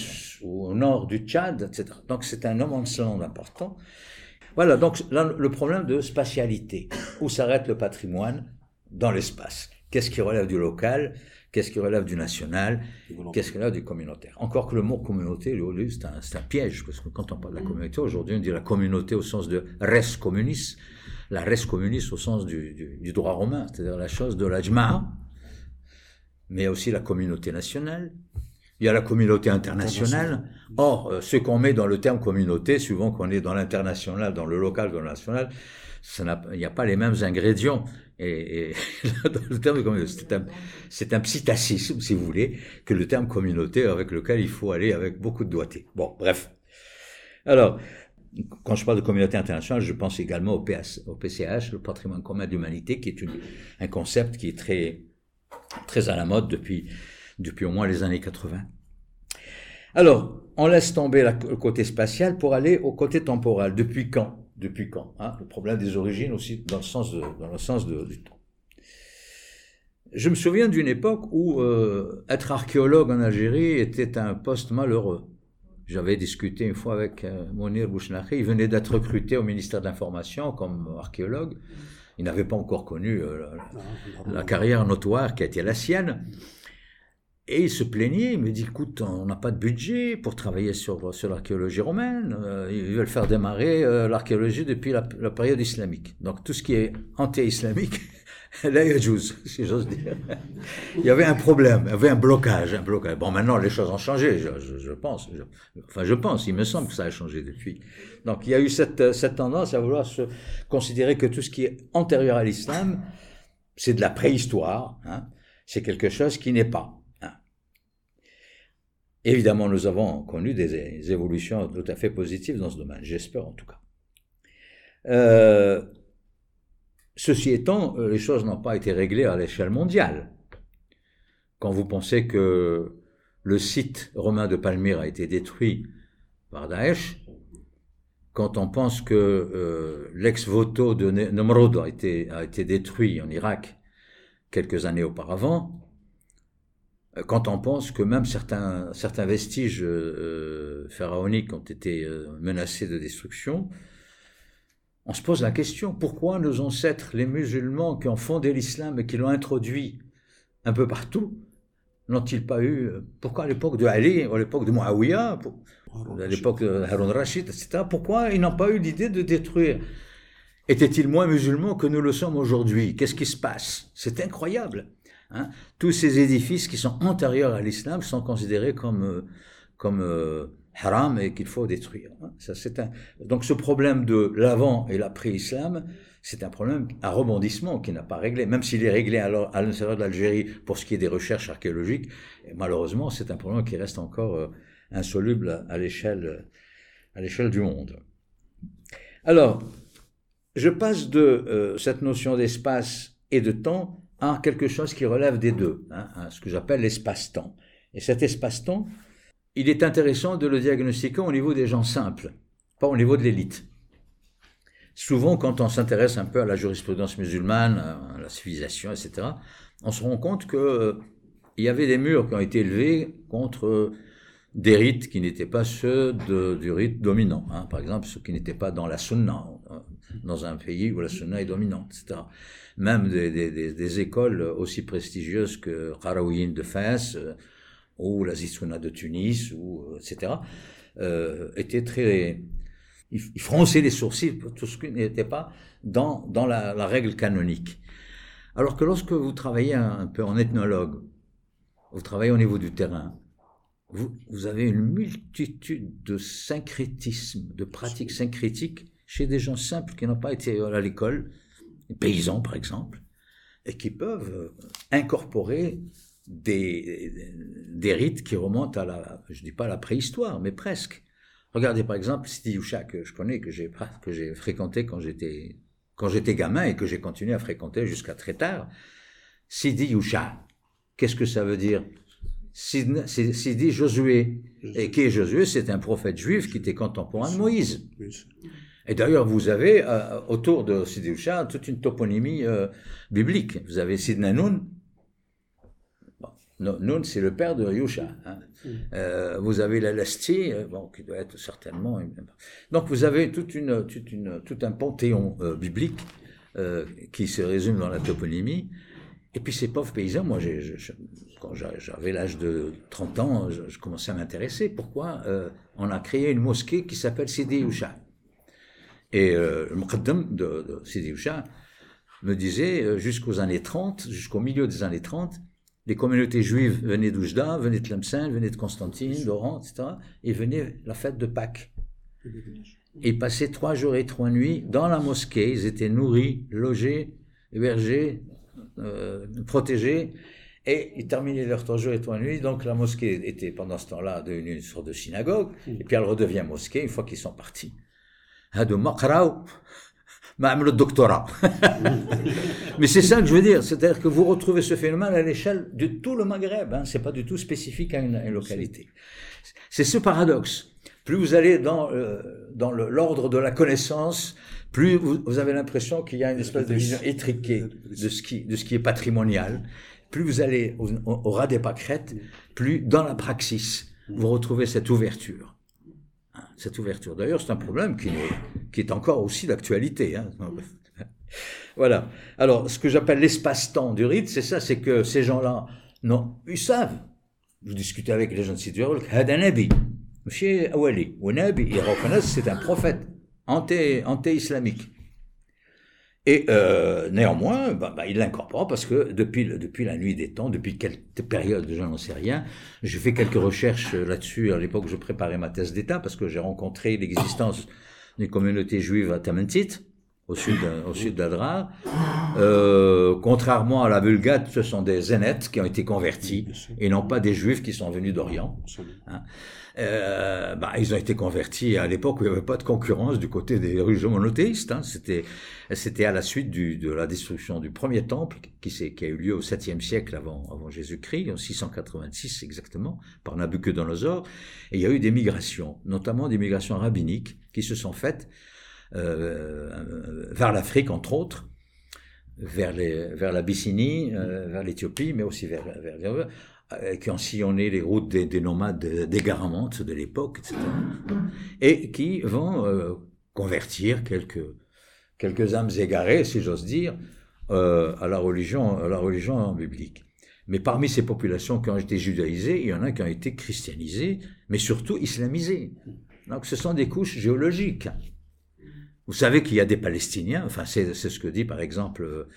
au, nord du Tchad, etc. Donc c'est un land important. Voilà, donc le problème de spatialité. Où s'arrête le patrimoine? Dans l'espace Qu'est-ce qui relève du local? Qu'est-ce qui relève du national? Qu'est-ce qui relève du communautaire? Encore que le mot communauté, lui, c'est un, piège, parce que quand on parle de la communauté, aujourd'hui, on dit la communauté au sens de res communis, la res communis au sens du, du, du droit romain, c'est-à-dire la chose de la jma'a, mais il y a aussi la communauté nationale, il y a la communauté internationale. Or, euh, ce qu'on met dans le terme communauté, souvent qu'on est dans l'international, dans le local, dans le national, ça il n'y a pas les mêmes ingrédients. Et, et <laughs> le terme c'est un, c'est un psittacisme, si vous voulez, que le terme communauté avec lequel il faut aller avec beaucoup de doigté. Bon, bref. Alors, quand je parle de communauté internationale, je pense également au, PS, au PCH, le patrimoine commun d'humanité, qui est un concept qui est très, très à la mode depuis, depuis au moins les années 80. Alors, on laisse tomber le côté spatial pour aller au côté temporel. Depuis quand? Depuis quand hein Le problème des origines aussi dans le sens, dans le sens de- du temps. Je me souviens d'une époque où euh, être archéologue en Algérie était un poste malheureux. J'avais discuté une fois avec euh, Monir Bouchnakhi. Il venait d'être recruté au ministère de l'Information comme archéologue. Il n'avait pas encore connu euh, la, la carrière notoire qui a été la sienne. Et il se plaignait, il me dit, écoute, on n'a pas de budget pour travailler sur, sur l'archéologie romaine. Euh, ils veulent faire démarrer euh, l'archéologie depuis la, période islamique. Donc tout ce qui est anti-islamique, <laughs> là, il y a <laughs> si j'ose dire. Il y avait un problème, il y avait un blocage, un blocage. Bon, maintenant, les choses ont changé, je, pense. Enfin, je pense, il me semble que ça a changé depuis. Donc il y a eu cette, cette tendance à vouloir considérer que tout ce qui est antérieur à l'islam, c'est de la préhistoire, hein, c'est quelque chose qui n'est pas. Évidemment, nous avons connu des, évolutions tout à fait positives dans ce domaine, j'espère en tout cas. Euh, ceci étant, euh, les choses n'ont pas été réglées à l'échelle mondiale. Quand vous pensez que le site romain de Palmyre a été détruit par Daesh, quand on pense que euh, l'ex-voto de Nomrod a été, a été détruit en Irak quelques années auparavant, quand on pense que même certains, certains vestiges euh, pharaoniques ont été euh, menacés de destruction, on se pose la question, pourquoi nos ancêtres, les musulmans qui ont fondé l'islam et qui l'ont introduit un peu partout, n'ont-ils pas eu, pourquoi à l'époque de Ali, à l'époque de Muawiyah, à l'époque de Harun Rashid, etc., pourquoi ils n'ont pas eu l'idée de détruire? Étaient-ils moins musulmans que nous le sommes aujourd'hui? Qu'est-ce qui se passe? C'est incroyable. Hein. Tous ces édifices qui sont antérieurs à l'islam sont considérés comme, euh, comme euh, haram et qu'il faut détruire. Hein. Donc ce problème de l'avant et l'après-islam, c'est un problème à rebondissement qui n'a pas réglé, même s'il est réglé à l'intérieur de l'Algérie pour ce qui est des recherches archéologiques. Malheureusement, c'est un problème qui reste encore euh, insoluble à à l'échelle du monde. Alors, je passe de cette notion d'espace et de temps à quelque chose qui relève des deux, hein, à ce que j'appelle l'espace-temps. Et cet espace-temps, il est intéressant de le diagnostiquer au niveau des gens simples, pas au niveau de l'élite. Souvent, quand on s'intéresse un peu à la jurisprudence musulmane, à la civilisation, etc., on se rend compte qu'il euh, y avait des murs qui ont été élevés contre des rites qui n'étaient pas ceux du rite dominant. Hein. Par exemple, ceux qui n'étaient pas dans la sunna, hein, dans un pays où la sunna est dominante, etc même des, des, des, écoles aussi prestigieuses que Qarawiyyin de Fès euh, ou la Zissouna de Tunis, ou, euh, etc., euh, étaient très... Ils, fronçaient les sourcils pour tout ce qui n'était pas dans, dans la, la, règle canonique. Alors que lorsque vous travaillez un, peu en ethnologue, vous travaillez au niveau du terrain, vous, vous avez une multitude de syncrétismes, de pratiques syncrétiques chez des gens simples qui n'ont pas été à l'école, paysans par exemple, et qui peuvent euh, incorporer des, des rites qui remontent à la, je dis pas la préhistoire, mais presque. Regardez par exemple Sidi Yusha que je connais, que j'ai que j'ai fréquenté quand j'étais quand j'étais gamin et que j'ai continué à fréquenter jusqu'à très tard. Sidi Yusha, qu'est-ce que ça veut dire? Sidi Josué. Et qui est Josué? C'est un prophète juif qui était contemporain de Moïse. Et d'ailleurs, vous avez euh, autour de Sidi Usha toute une toponymie euh, biblique. Vous avez Sidna Nun. Bon, Nun, c'est le père de Yusha. Hein. Mm. Euh, vous avez la Lasti, bon, qui doit être certainement. Donc, vous avez toute une, toute une, tout un panthéon biblique qui se résume dans la toponymie. Et puis ces pauvres paysans, moi, quand j'avais l'âge de 30 ans, je, commençais à m'intéresser. Pourquoi on a créé une mosquée qui s'appelle Sidi Usha et euh, le Muqaddam de, Sidi me disait, euh, jusqu'aux années 30, jusqu'au milieu des années 30, les communautés juives venaient d'Oujda, venaient de Tlemcen, venaient de Constantine, d'Oran, etc. Et venaient la fête de Pâques. Et ils passaient trois jours et trois nuits dans la mosquée. Ils étaient nourris, logés, hébergés, euh, protégés. Et ils terminaient leurs trois jours et trois nuits. Donc la mosquée était pendant ce temps-là devenue une sorte de synagogue. Et puis elle redevient mosquée une fois qu'ils sont partis. هادو ما قراو ما عملوا <laughs> doctorat. Mais c'est ça que je veux dire, c'est-à-dire que vous retrouvez ce phénomène à l'échelle de tout le Maghreb, hein. c'est pas du tout spécifique à une, localité. C'est ce paradoxe. Plus vous allez dans, euh, dans l'ordre de la connaissance, plus vous, avez l'impression qu'il y a une espèce de vision étriquée de ce qui, de ce qui est patrimonial. Plus vous allez au, ras des pâquerettes, plus dans la praxis, vous retrouvez cette ouverture. cette ouverture. D'ailleurs, c'est un problème qui est, qui est encore aussi d'actualité. Hein. <laughs> Voilà. Alors, ce que j'appelle l'espace-temps du rite, c'est ça, c'est que ces gens-là, non, ils savent. Vous discutez avec les gens de Sidi Nabi. Monsieur Awali, ils reconnaissent c'est un prophète anti-islamique. Et euh, néanmoins, bah, bah, il l'incorpore parce que depuis, depuis la nuit des temps, depuis quelle période, je n'en sais rien, j'ai fait quelques recherches là-dessus à l'époque où je préparais ma thèse d'État parce que j'ai rencontré l'existence d'une communauté juive à Tamentit, au sud, au sud d'Adrar. Euh, contrairement à la Vulgate, ce sont des zénètes qui ont été convertis et non pas des juifs qui sont venus d'Orient. Hein. Euh, bah, ils ont été convertis à l'époque où il n'y avait pas de concurrence du côté des religions monothéistes. Hein. C'était, c'était à la suite du, de la destruction du premier temple qui, qui a eu lieu au 7e siècle avant, avant Jésus-Christ, en 686 exactement, par Nabucodonosor. Et il y a eu des migrations, notamment des migrations rabbiniques qui se sont faites euh, vers l'Afrique, entre autres, vers, les, vers l'Abyssinie, euh, vers l'Éthiopie, mais aussi vers, vers, vers qui ont sillonné les routes des, des nomades d'égarement de l'époque, etc. Et qui vont euh, convertir quelques, quelques âmes égarées, si j'ose dire, euh, à, la religion, la religion biblique. Mais parmi ces populations qui ont été judaïsées, il y en a qui ont été christianisées, mais surtout islamisées. Donc ce sont des couches géologiques. Vous savez qu'il y a des Palestiniens, enfin c'est ce que dit par exemple euh,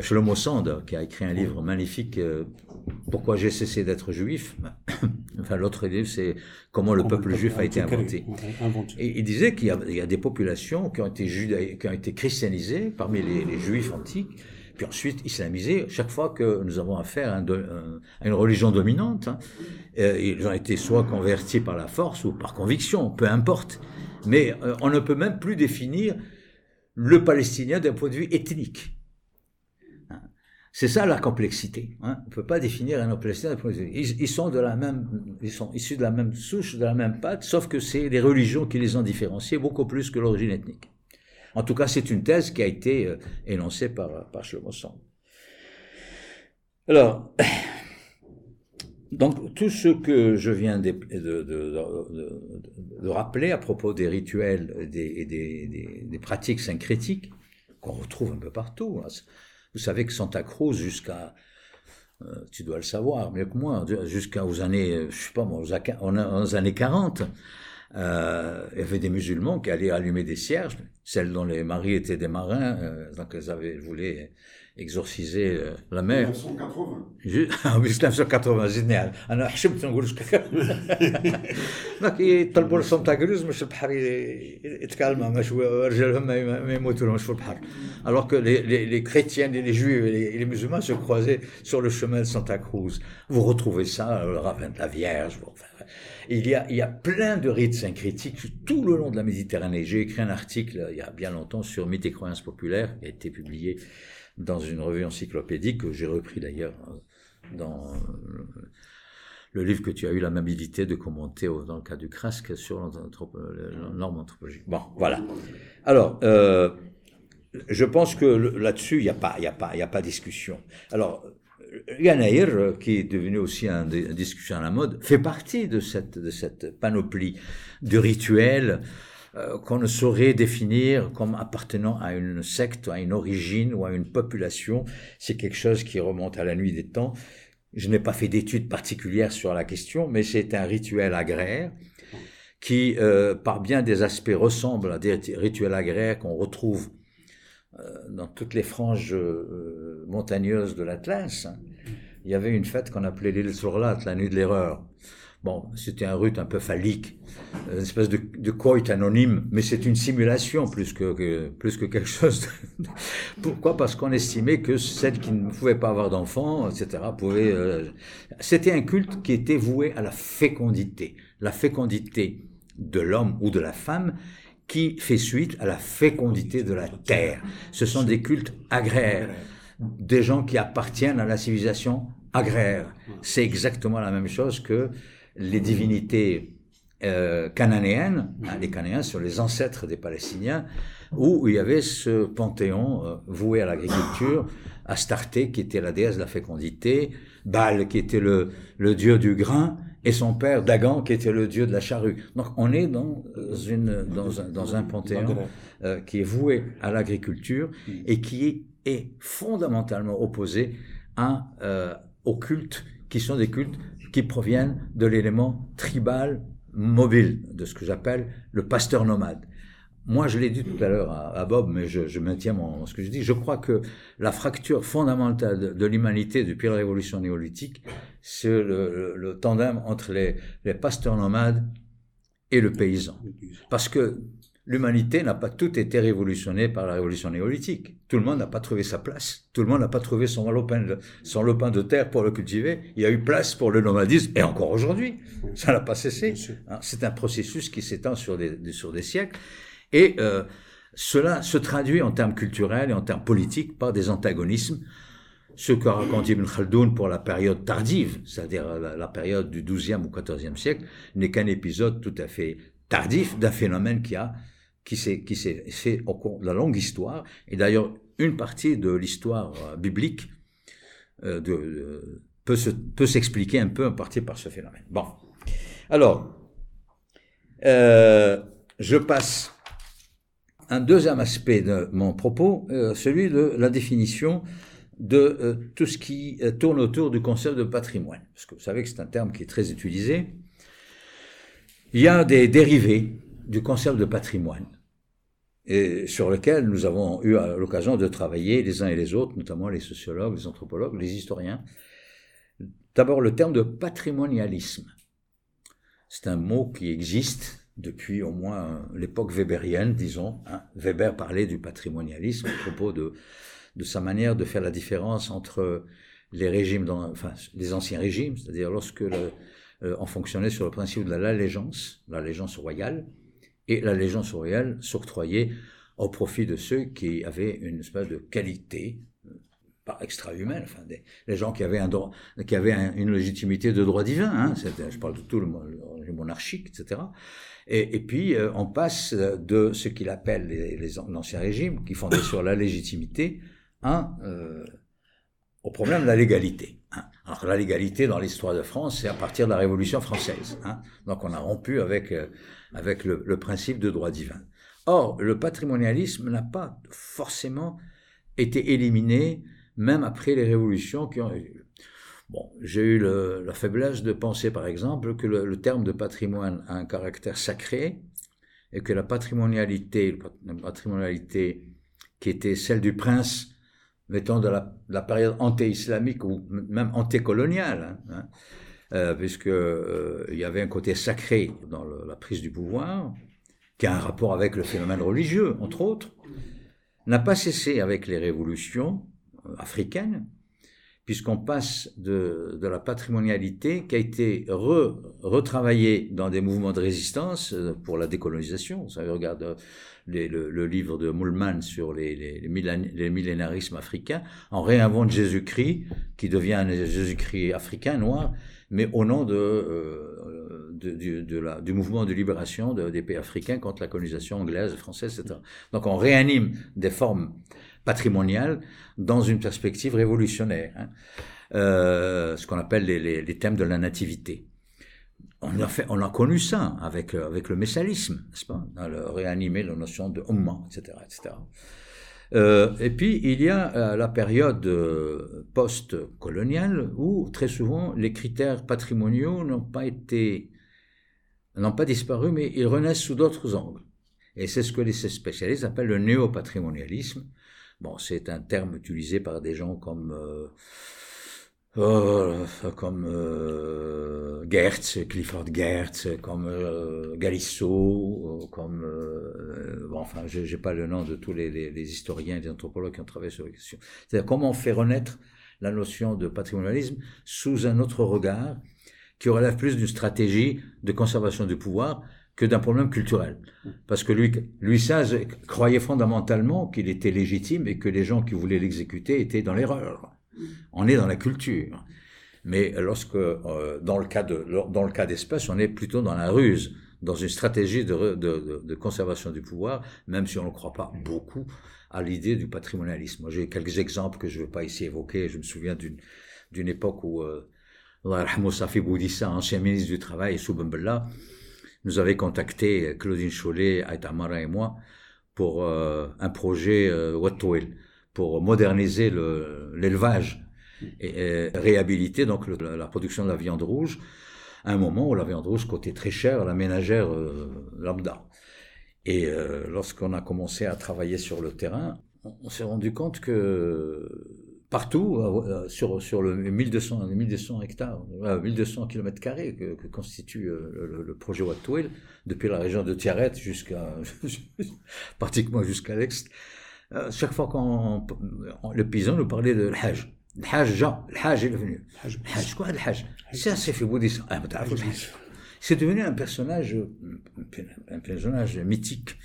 Shlomo Sand, qui a écrit un livre magnifique, euh, Pourquoi j'ai cessé d'être juif? <coughs> enfin, l'autre livre, c'est Comment le peuple juif a été inventé. Et il disait qu'il y, a des populations qui ont été, qui ont été christianisées parmi les, juifs antiques, puis ensuite islamisées, chaque fois que nous avons affaire à, une religion dominante. Hein. Euh, ils ont été soit convertis par la force ou par conviction, peu importe. Mais on ne peut même plus définir le Palestinien d'un point de vue ethnique. C'est ça la complexité. Hein. On ne peut pas définir un Palestinien. Ils, ils, sont de la même, ils sont issus de la même souche, de la même patte, sauf que c'est les religions qui les ont différenciés beaucoup plus que l'origine ethnique. En tout cas, c'est une thèse qui a été euh, énoncée par, par Shlomo Alors, donc tout ce que je viens de, rappeler à propos des rituels et des, pratiques syncrétiques qu'on retrouve un peu partout, hein, vous savez que Santa Cruz, jusqu'à, euh, tu dois le savoir mieux que moi, jusqu'aux années, je sais pas moi, aux, années 40, euh, il y avait des musulmans qui allaient allumer des cierges, celles dont les maris étaient des marins, euh, donc elles avaient voulu exorciser la mer. 1980. <laughs> En 1980 génial. انا حشمت نقول دونك يطلبوا لهم كروز باش البحر يتكلم ما شويه رجالهم ما يموتوا في البحر alors que les, les, les chrétiens et les juifs et les, et les, musulmans se croisaient sur le chemin de Santa Cruz. Vous retrouvez ça, le ravin de la Vierge. Enfin, il, y a, il y a plein de rites syncrétiques tout le long de la Méditerranée. J'ai écrit un article il y a bien longtemps sur Mythes et croyances populaires qui a été publié dans une revue encyclopédique que j'ai repris d'ailleurs dans le livre que tu as eu l'amabilité de commenter dans le cas du CRASC sur la norme anthropologique. Bon, voilà. Alors, euh, je pense que là-dessus, il n'y a pas, il a a pas discussion. Alors, Yanaïr, qui est devenu aussi un, discussion à la mode, fait partie de cette, de cette panoplie de rituels euh, qu'on ne saurait définir comme appartenant à une secte, à une origine ou à une population. C'est quelque chose qui remonte à la nuit des temps. Je n'ai pas fait d'études particulières sur la question, mais c'est un rituel agraire qui, euh, par bien des aspects, ressemble à des rituels agraires qu'on retrouve euh, dans toutes les franges montagneuses de l'Atlas. Il y avait une fête qu'on appelait l'île Surlat, la nuit de l'erreur. Bon, c'était un rut un peu phallique, une espèce de, de coït anonyme, mais c'est une simulation plus que, plus que quelque <laughs> chose. Pourquoi? Parce qu'on estimait que celles qui ne pouvaient pas avoir d'enfants, etc., pouvaient. Euh, c'était un culte qui était voué à la fécondité, la fécondité de l'homme ou de la femme qui fait suite à la fécondité de la terre. Ce sont des cultes agraires, des gens qui appartiennent à la civilisation agraire. C'est exactement la même chose que les divinités euh, cananéennes, hein, les Cananéens sont les ancêtres des Palestiniens, où il y avait ce panthéon euh, voué à l'agriculture, Astarté qui était la déesse de la fécondité, Baal qui était le, le dieu du grain, et son père Dagan qui était le dieu de la charrue. Donc on est dans une dans un, dans un panthéon euh, qui est voué à l'agriculture Mm. et qui est fondamentalement opposé à euh, aux cultes qui sont des cultes qui proviennent de l'élément tribal mobile de ce que j'appelle le pasteur nomade. Moi, je l'ai dit tout à l'heure à, à Bob, mais je, je maintiens mon, ce que je dis. Je crois que la fracture fondamentale de, de l'humanité depuis la révolution néolithique, c'est le, le, le tandem entre les, les pasteurs nomades et le paysan. Parce que l'humanité n'a pas tout été révolutionnée par la révolution néolithique. Tout le monde n'a pas trouvé sa place. Tout le monde n'a pas trouvé son lopin, de, son lopin de terre pour le cultiver. Il y a eu place pour le nomadisme, et encore aujourd'hui. Ça n'a pas cessé. Hein, C'est un processus qui s'étend sur des, sur des siècles. Et euh, cela se traduit en termes culturels et en termes politiques par des antagonismes. Ce qu'a raconté Ibn Khaldoun pour la période tardive, c'est-à-dire la, la, période du XIIe ou XIVe siècle, n'est qu'un épisode tout à fait tardif d'un phénomène qui a qui s'est qui fait au cours de la longue histoire. Et d'ailleurs, une partie de l'histoire euh, biblique euh, peut se, peut s'expliquer un peu en partie par ce phénomène. Bon, alors euh, je passe un deuxième aspect de mon propos, celui de la définition de tout ce qui tourne autour du concept de patrimoine. Parce que vous savez que c'est un terme qui est très utilisé. Il y a des dérivés du concept de patrimoine, et sur lequel nous avons eu l'occasion de travailler les uns et les autres, notamment les sociologues, les anthropologues, les historiens. D'abord, le terme de patrimonialisme. C'est un mot qui existe depuis au moins l'époque weberienne, disons. Hein. Weber parlait du patrimonialisme à propos de, de sa manière de faire la différence entre les régimes, enfin les anciens régimes, c'est-à-dire lorsque le, euh, on fonctionnait sur le principe de l'allégeance, l'allégeance royale, et l'allégeance royale s'octroyait au profit de ceux qui avaient une espèce de qualité pas extra-humaine, enfin les gens qui avaient un droit, qui avaient un, une légitimité de droit divin, hein, je parle de tout le, le monarchique, etc. Et, puis euh, on passe de ce qu'il appelle l'ancien régime, qui fondait sur la légitimité, euh, au problème de la légalité. Hein. Alors la légalité dans l'histoire de France, c'est à partir de la Révolution française. Hein. Donc on a rompu avec euh, avec le, principe de droit divin. Or le patrimonialisme n'a pas forcément été éliminé même après les révolutions qui ont. Bon, j'ai eu la faiblesse de penser, par exemple, que le, terme de patrimoine a un caractère sacré et que la patrimonialité, la patrimonialité qui était celle du prince, mettons de la, de la période anté-islamique ou même antécoloniale, hein, euh, puisque euh, y avait un côté sacré dans la prise du pouvoir, qui a un rapport avec le phénomène religieux, entre autres, n'a pas cessé avec les révolutions africaine, puisqu'on passe de, la patrimonialité qui a été re, retravaillée dans des mouvements de résistance euh, pour la décolonisation. Savez, regarde le, livre de Mullmann sur les, les, les millénarismes africains. On réinvente Jésus-Christ, qui devient un Jésus-Christ africain, noir, mais au nom euh, du mouvement de libération des pays africains contre la colonisation anglaise, française, etc. Donc on réanime des formes patrimoniale dans une perspective révolutionnaire, hein. euh, ce qu'on appelle les, thèmes de la nativité. On a, on a connu ça avec, le messalisme, n'est-ce pas? Dans le réanimer la notion de Ummah, etc. etc. Euh, et puis, il y a euh, la période euh, post-coloniale où, très souvent, les critères patrimoniaux n'ont pas été, n'ont pas disparu, mais ils renaissent sous d'autres angles. Et c'est ce que les spécialistes appellent le néopatrimonialisme, Bon, c'est un terme utilisé par des gens comme comme euh, Gertz, Clifford Gertz, comme euh, Galisso, comme bon, enfin, j'ai pas le nom de tous les, historiens et les anthropologues qui ont travaillé sur la question. C'est-à-dire comment on fait renaître la notion de patrimonialisme sous un autre regard qui relève plus d'une stratégie de conservation du pouvoir que d'un problème culturel. Parce que lui, lui Saz croyait fondamentalement qu'il était légitime et que les gens qui voulaient l'exécuter étaient dans l'erreur. On est dans la culture. Mais lorsque, euh, dans le cas de, dans le cas d'espèce, on est plutôt dans la ruse, dans une stratégie de, conservation du pouvoir, même si on ne croit pas beaucoup à l'idée du patrimonialisme. J'ai quelques exemples que je ne veux pas ici évoquer. Je me souviens d'une, époque où, euh, Safi Boudissa, ancien ministre du Travail, Soubenbella, nous avait contacté Claudine Chollet, Aïtamara et moi pour euh, un projet euh, pour moderniser l'élevage et, réhabiliter donc la production de la viande rouge à un moment où la viande rouge coûtait très cher à la ménagère euh, lambda. Et euh, lorsqu'on a commencé à travailler sur le terrain, on s'est rendu compte que partout, euh, sur, sur le 1200, 1200 hectares, 1200 km que, constitue le, projet Wattwell, depuis la région de Tiaret jusqu'à, <laughs> pratiquement jusqu'à l'Est, chaque fois qu'on, le paysan nous parlait de l'Hajj. الحاج الحاج est venu. الحاج quoi الحاج Ça c'est fait bouddhisme. Ah, c'est devenu un personnage, un personnage mythique.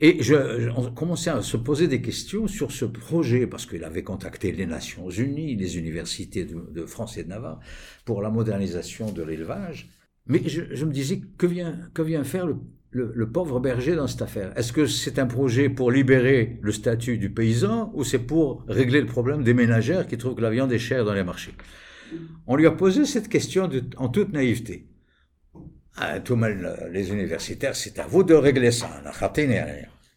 Et je, on commençait à se poser des questions sur ce projet, parce qu'il avait contacté les Nations Unies, les universités de, France et de Navarre, pour la modernisation de l'élevage. Mais je, me disais, que vient, que vient faire le, le, pauvre berger dans cette affaire? Est-ce que c'est un projet pour libérer le statut du paysan ou c'est pour régler le problème des ménagères qui trouvent que la viande est chère dans les marchés? On lui a posé cette question en toute naïveté. Ah, tout mal, les universitaires, c'est à vous de régler ça.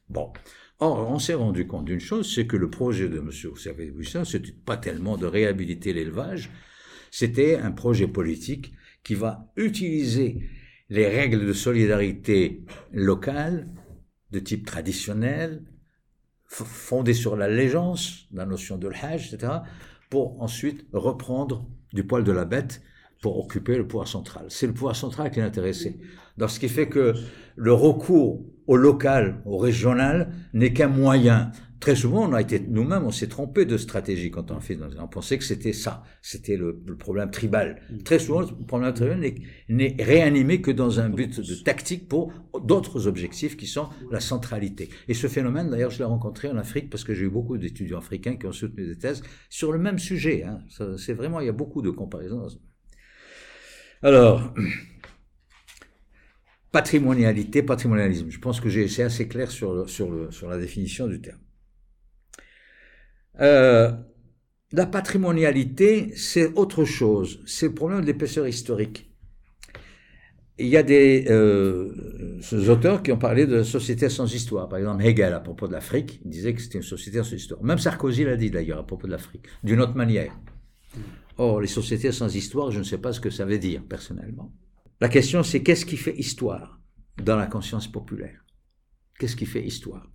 Bon. Or, on s'est rendu compte d'une chose, c'est que le projet de M. Oussafé Buisson, c'était pas tellement de réhabiliter l'élevage, c'était un projet politique qui va utiliser les règles de solidarité locale, de type traditionnel, fondées sur l'allégeance, la notion de l'hajj, etc., pour ensuite reprendre du poil de la bête pour occuper le pouvoir central. C'est le pouvoir central qui est intéressé. Donc, ce qui fait que le recours au local, au régional, n'est qu'un moyen Très souvent, on a été nous-mêmes, on s'est trompé de stratégie quand on a fait. On pensait que c'était ça, c'était le, problème tribal. Mm. Très souvent, le problème tribal n'est réanimé que dans un but de tactique pour d'autres objectifs qui sont la centralité. Et ce phénomène, d'ailleurs, je l'ai rencontré en Afrique parce que j'ai eu beaucoup d'étudiants africains qui ont soutenu des thèses sur le même sujet. Hein. C'est vraiment, il y a beaucoup de comparaisons. Alors. Patrimonialité, patrimonialisme. Je pense que j'ai été assez clair sur, sur, le, sur la définition du terme. Euh, la patrimonialité, c'est autre chose. C'est le problème de l'épaisseur historique. Il y a des euh, auteurs qui ont parlé de société sans histoire. Par exemple, Hegel, à propos de l'Afrique, disait que c'était une société sans histoire. Même Sarkozy l'a dit d'ailleurs à propos de l'Afrique, d'une autre manière. Or, les sociétés sans histoire, je ne sais pas ce que ça veut dire personnellement. La question, c'est qu'est-ce qui fait histoire dans la conscience populaire? Qu'est-ce qui fait histoire?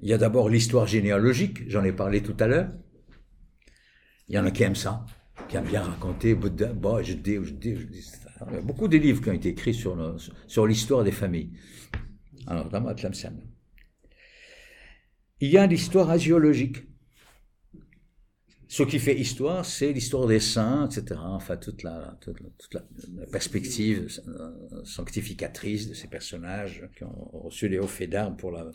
Il y a d'abord l'histoire généalogique, j'en ai parlé tout à l'heure. Il y en a qui aiment ça, qui aiment bien raconter, bah, je dis, je dis. Il y a beaucoup de livres qui ont été écrits sur, l'histoire des familles. Alors, dans Il y a l'histoire asiologique. Ce qui fait histoire, c'est l'histoire des saints, etc. Enfin, toute la, toute la, perspective sanctificatrice de ces personnages qui ont reçu les hauts faits d'armes pour la,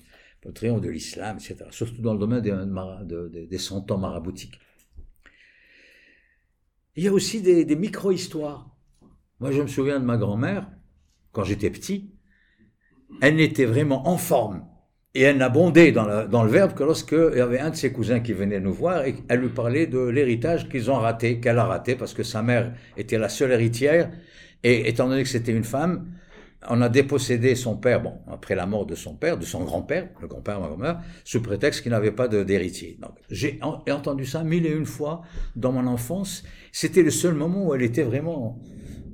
le triomphe de l'islam, etc. Surtout dans le domaine des, cent ans maraboutiques. Il y a aussi des, micro-histoires. Moi, je me souviens de ma grand-mère, quand j'étais petit, elle n'était vraiment en forme. Et elle n'abondait dans, dans, le verbe que lorsqu'il y avait un de ses cousins qui venait nous voir et elle lui parlait de l'héritage qu'ils ont raté, qu'elle a raté parce que sa mère était la seule héritière. Et étant donné que c'était une femme, on a dépossédé son père, bon, après la mort de son père, de son grand-père, le grand-père ma grand-mère, sous prétexte qu'il n'avait pas d'héritier. J'ai entendu ça mille et une fois dans mon enfance. C'était le seul moment où elle était vraiment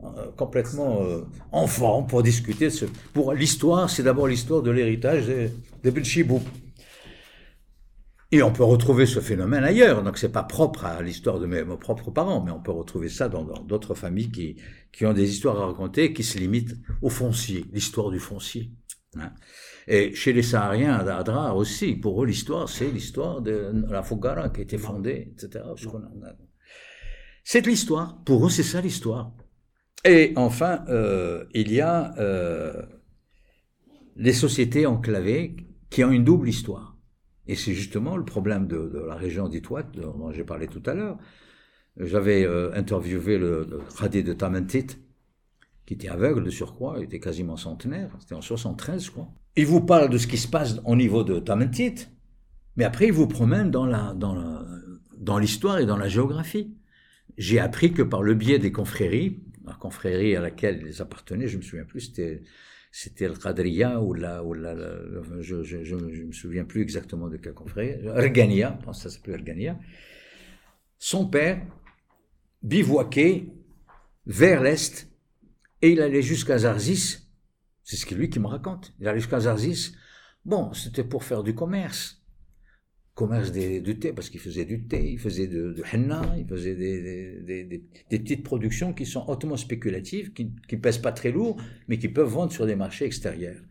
euh, complètement euh, en forme pour discuter. ce, pour l'histoire, c'est d'abord l'histoire de l'héritage des, des et on peut retrouver ce phénomène ailleurs, donc c'est pas propre à l'histoire de mes, propres parents, mais on peut retrouver ça dans d'autres familles qui, qui ont des histoires à raconter qui se limitent au foncier, l'histoire du foncier. Hein. Et chez les Sahariens, à Adrar aussi, pour eux, l'histoire, c'est l'histoire de la Fogara qui a été fondée, etc. C'est l'histoire. Pour eux, c'est ça l'histoire. Et enfin, euh, il y a euh, les sociétés enclavées qui ont une double histoire. Et c'est justement le problème de, la région d'Itouat, dont j'ai parlé tout à l'heure. J'avais euh, interviewé le, le de Tamentit, qui était aveugle de surcroît, il était quasiment centenaire, c'était en 73, je crois. Il vous parle de ce qui se passe au niveau de Tamentit, mais après il vous promène dans l'histoire et dans la géographie. j'ai appris que par le biais des confréries, la confrérie à laquelle ils appartenaient, je me souviens plus, c'était c'était le Qadriya ou la, ou la, je, je, je, me souviens plus exactement de quel confrérie, Ergania, je pense que ça s'appelait Ergania. Son père bivouaquait vers l'est et il allait jusqu'à Zarzis. C'est ce qui lui qui me raconte. Il allait jusqu'à Zarzis. Bon, c'était pour faire du commerce commerce des, du thé, parce qu'il faisait du thé, il faisait de, de henna, il faisait des, des, petites productions qui sont hautement spéculatives, qui ne pèsent pas très lourd, mais qui peuvent vendre sur des marchés extérieurs.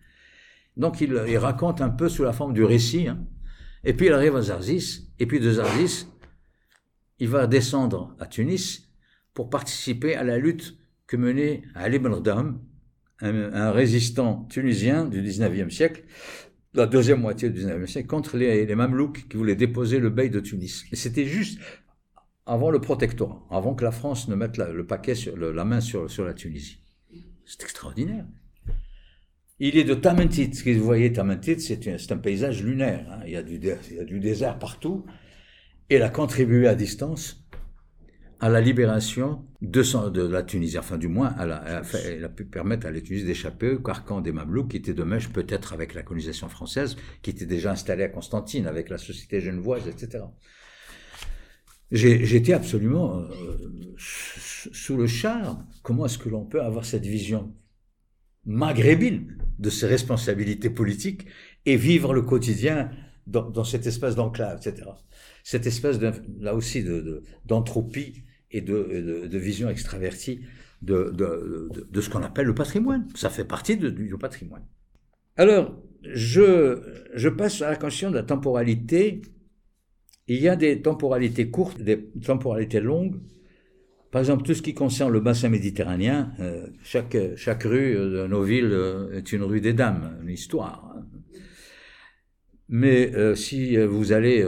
Donc il, il raconte un peu sous la forme du récit, hein. et puis il arrive à Zarzis, et puis de Zarzis, il va descendre à Tunis pour participer à la lutte que menait Ali Ben un, un résistant tunisien du 19e siècle, la deuxième moitié du 19e siècle, contre les, les Mamelouks qui voulaient déposer le bey de Tunis. Et c'était juste avant le protectorat, avant que la France ne mette le paquet sur la main sur, la Tunisie. C'est extraordinaire. Il est de Tamentit. Ce que vous voyez, Tamentit, c'est un, un, paysage lunaire. Hein. Il, y a du, il y a du désert partout. Et il a contribué à distance à la libération de, de la Tunisie, enfin du moins, elle a, elle a, pu permettre à la Tunisie d'échapper au carcan des Mamelouks, qui était de mèche peut-être avec la colonisation française, qui était déjà installée à Constantine, avec la société genevoise, etc. J'étais absolument euh, sous le charme. Comment est-ce que l'on peut avoir cette vision maghrébine de ses responsabilités politiques et vivre le quotidien dans, cette espèce d'enclave, etc. Cette espèce, là aussi, d'entropie de, et de, vision extravertie de, ce qu'on appelle le patrimoine. Ça fait partie du patrimoine. Alors, je, passe à la question de la temporalité. Il y a des temporalités courtes, des temporalités longues. Par exemple, tout ce qui concerne le bassin méditerranéen, euh, chaque, chaque rue de nos villes euh, est une rue des dames, une histoire. Hein. Mais euh, si vous allez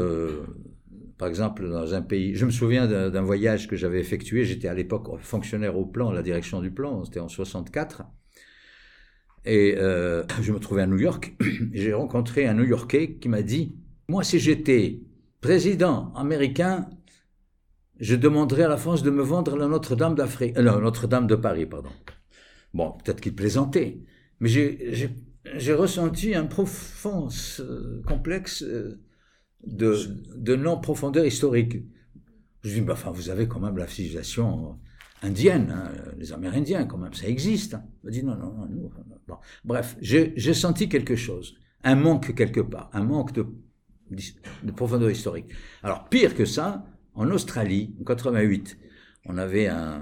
par exemple, dans un pays, je me souviens d'un voyage que j'avais effectué, j'étais à l'époque fonctionnaire au plan, la direction du plan, c'était en 64, et euh, je me trouvais à New York, <clears throat> j'ai rencontré un New-Yorkais qui m'a dit, moi si j'étais président américain, je demanderais à la France de me vendre la Notre-Dame d'Afrique, euh, Notre-Dame de Paris, pardon. Bon, peut-être qu'il plaisantait, mais j'ai ressenti un profond euh, complexe de, de non-profondeur historique. Je dis, bah, enfin, vous avez quand même la civilisation indienne, hein, les Amérindiens, quand même, ça existe. Hein. M'a dit, non, non, non. Bref, j'ai senti quelque chose, un manque quelque part, un manque de, de profondeur historique. Alors, pire que ça, en Australie, en 88, on avait un,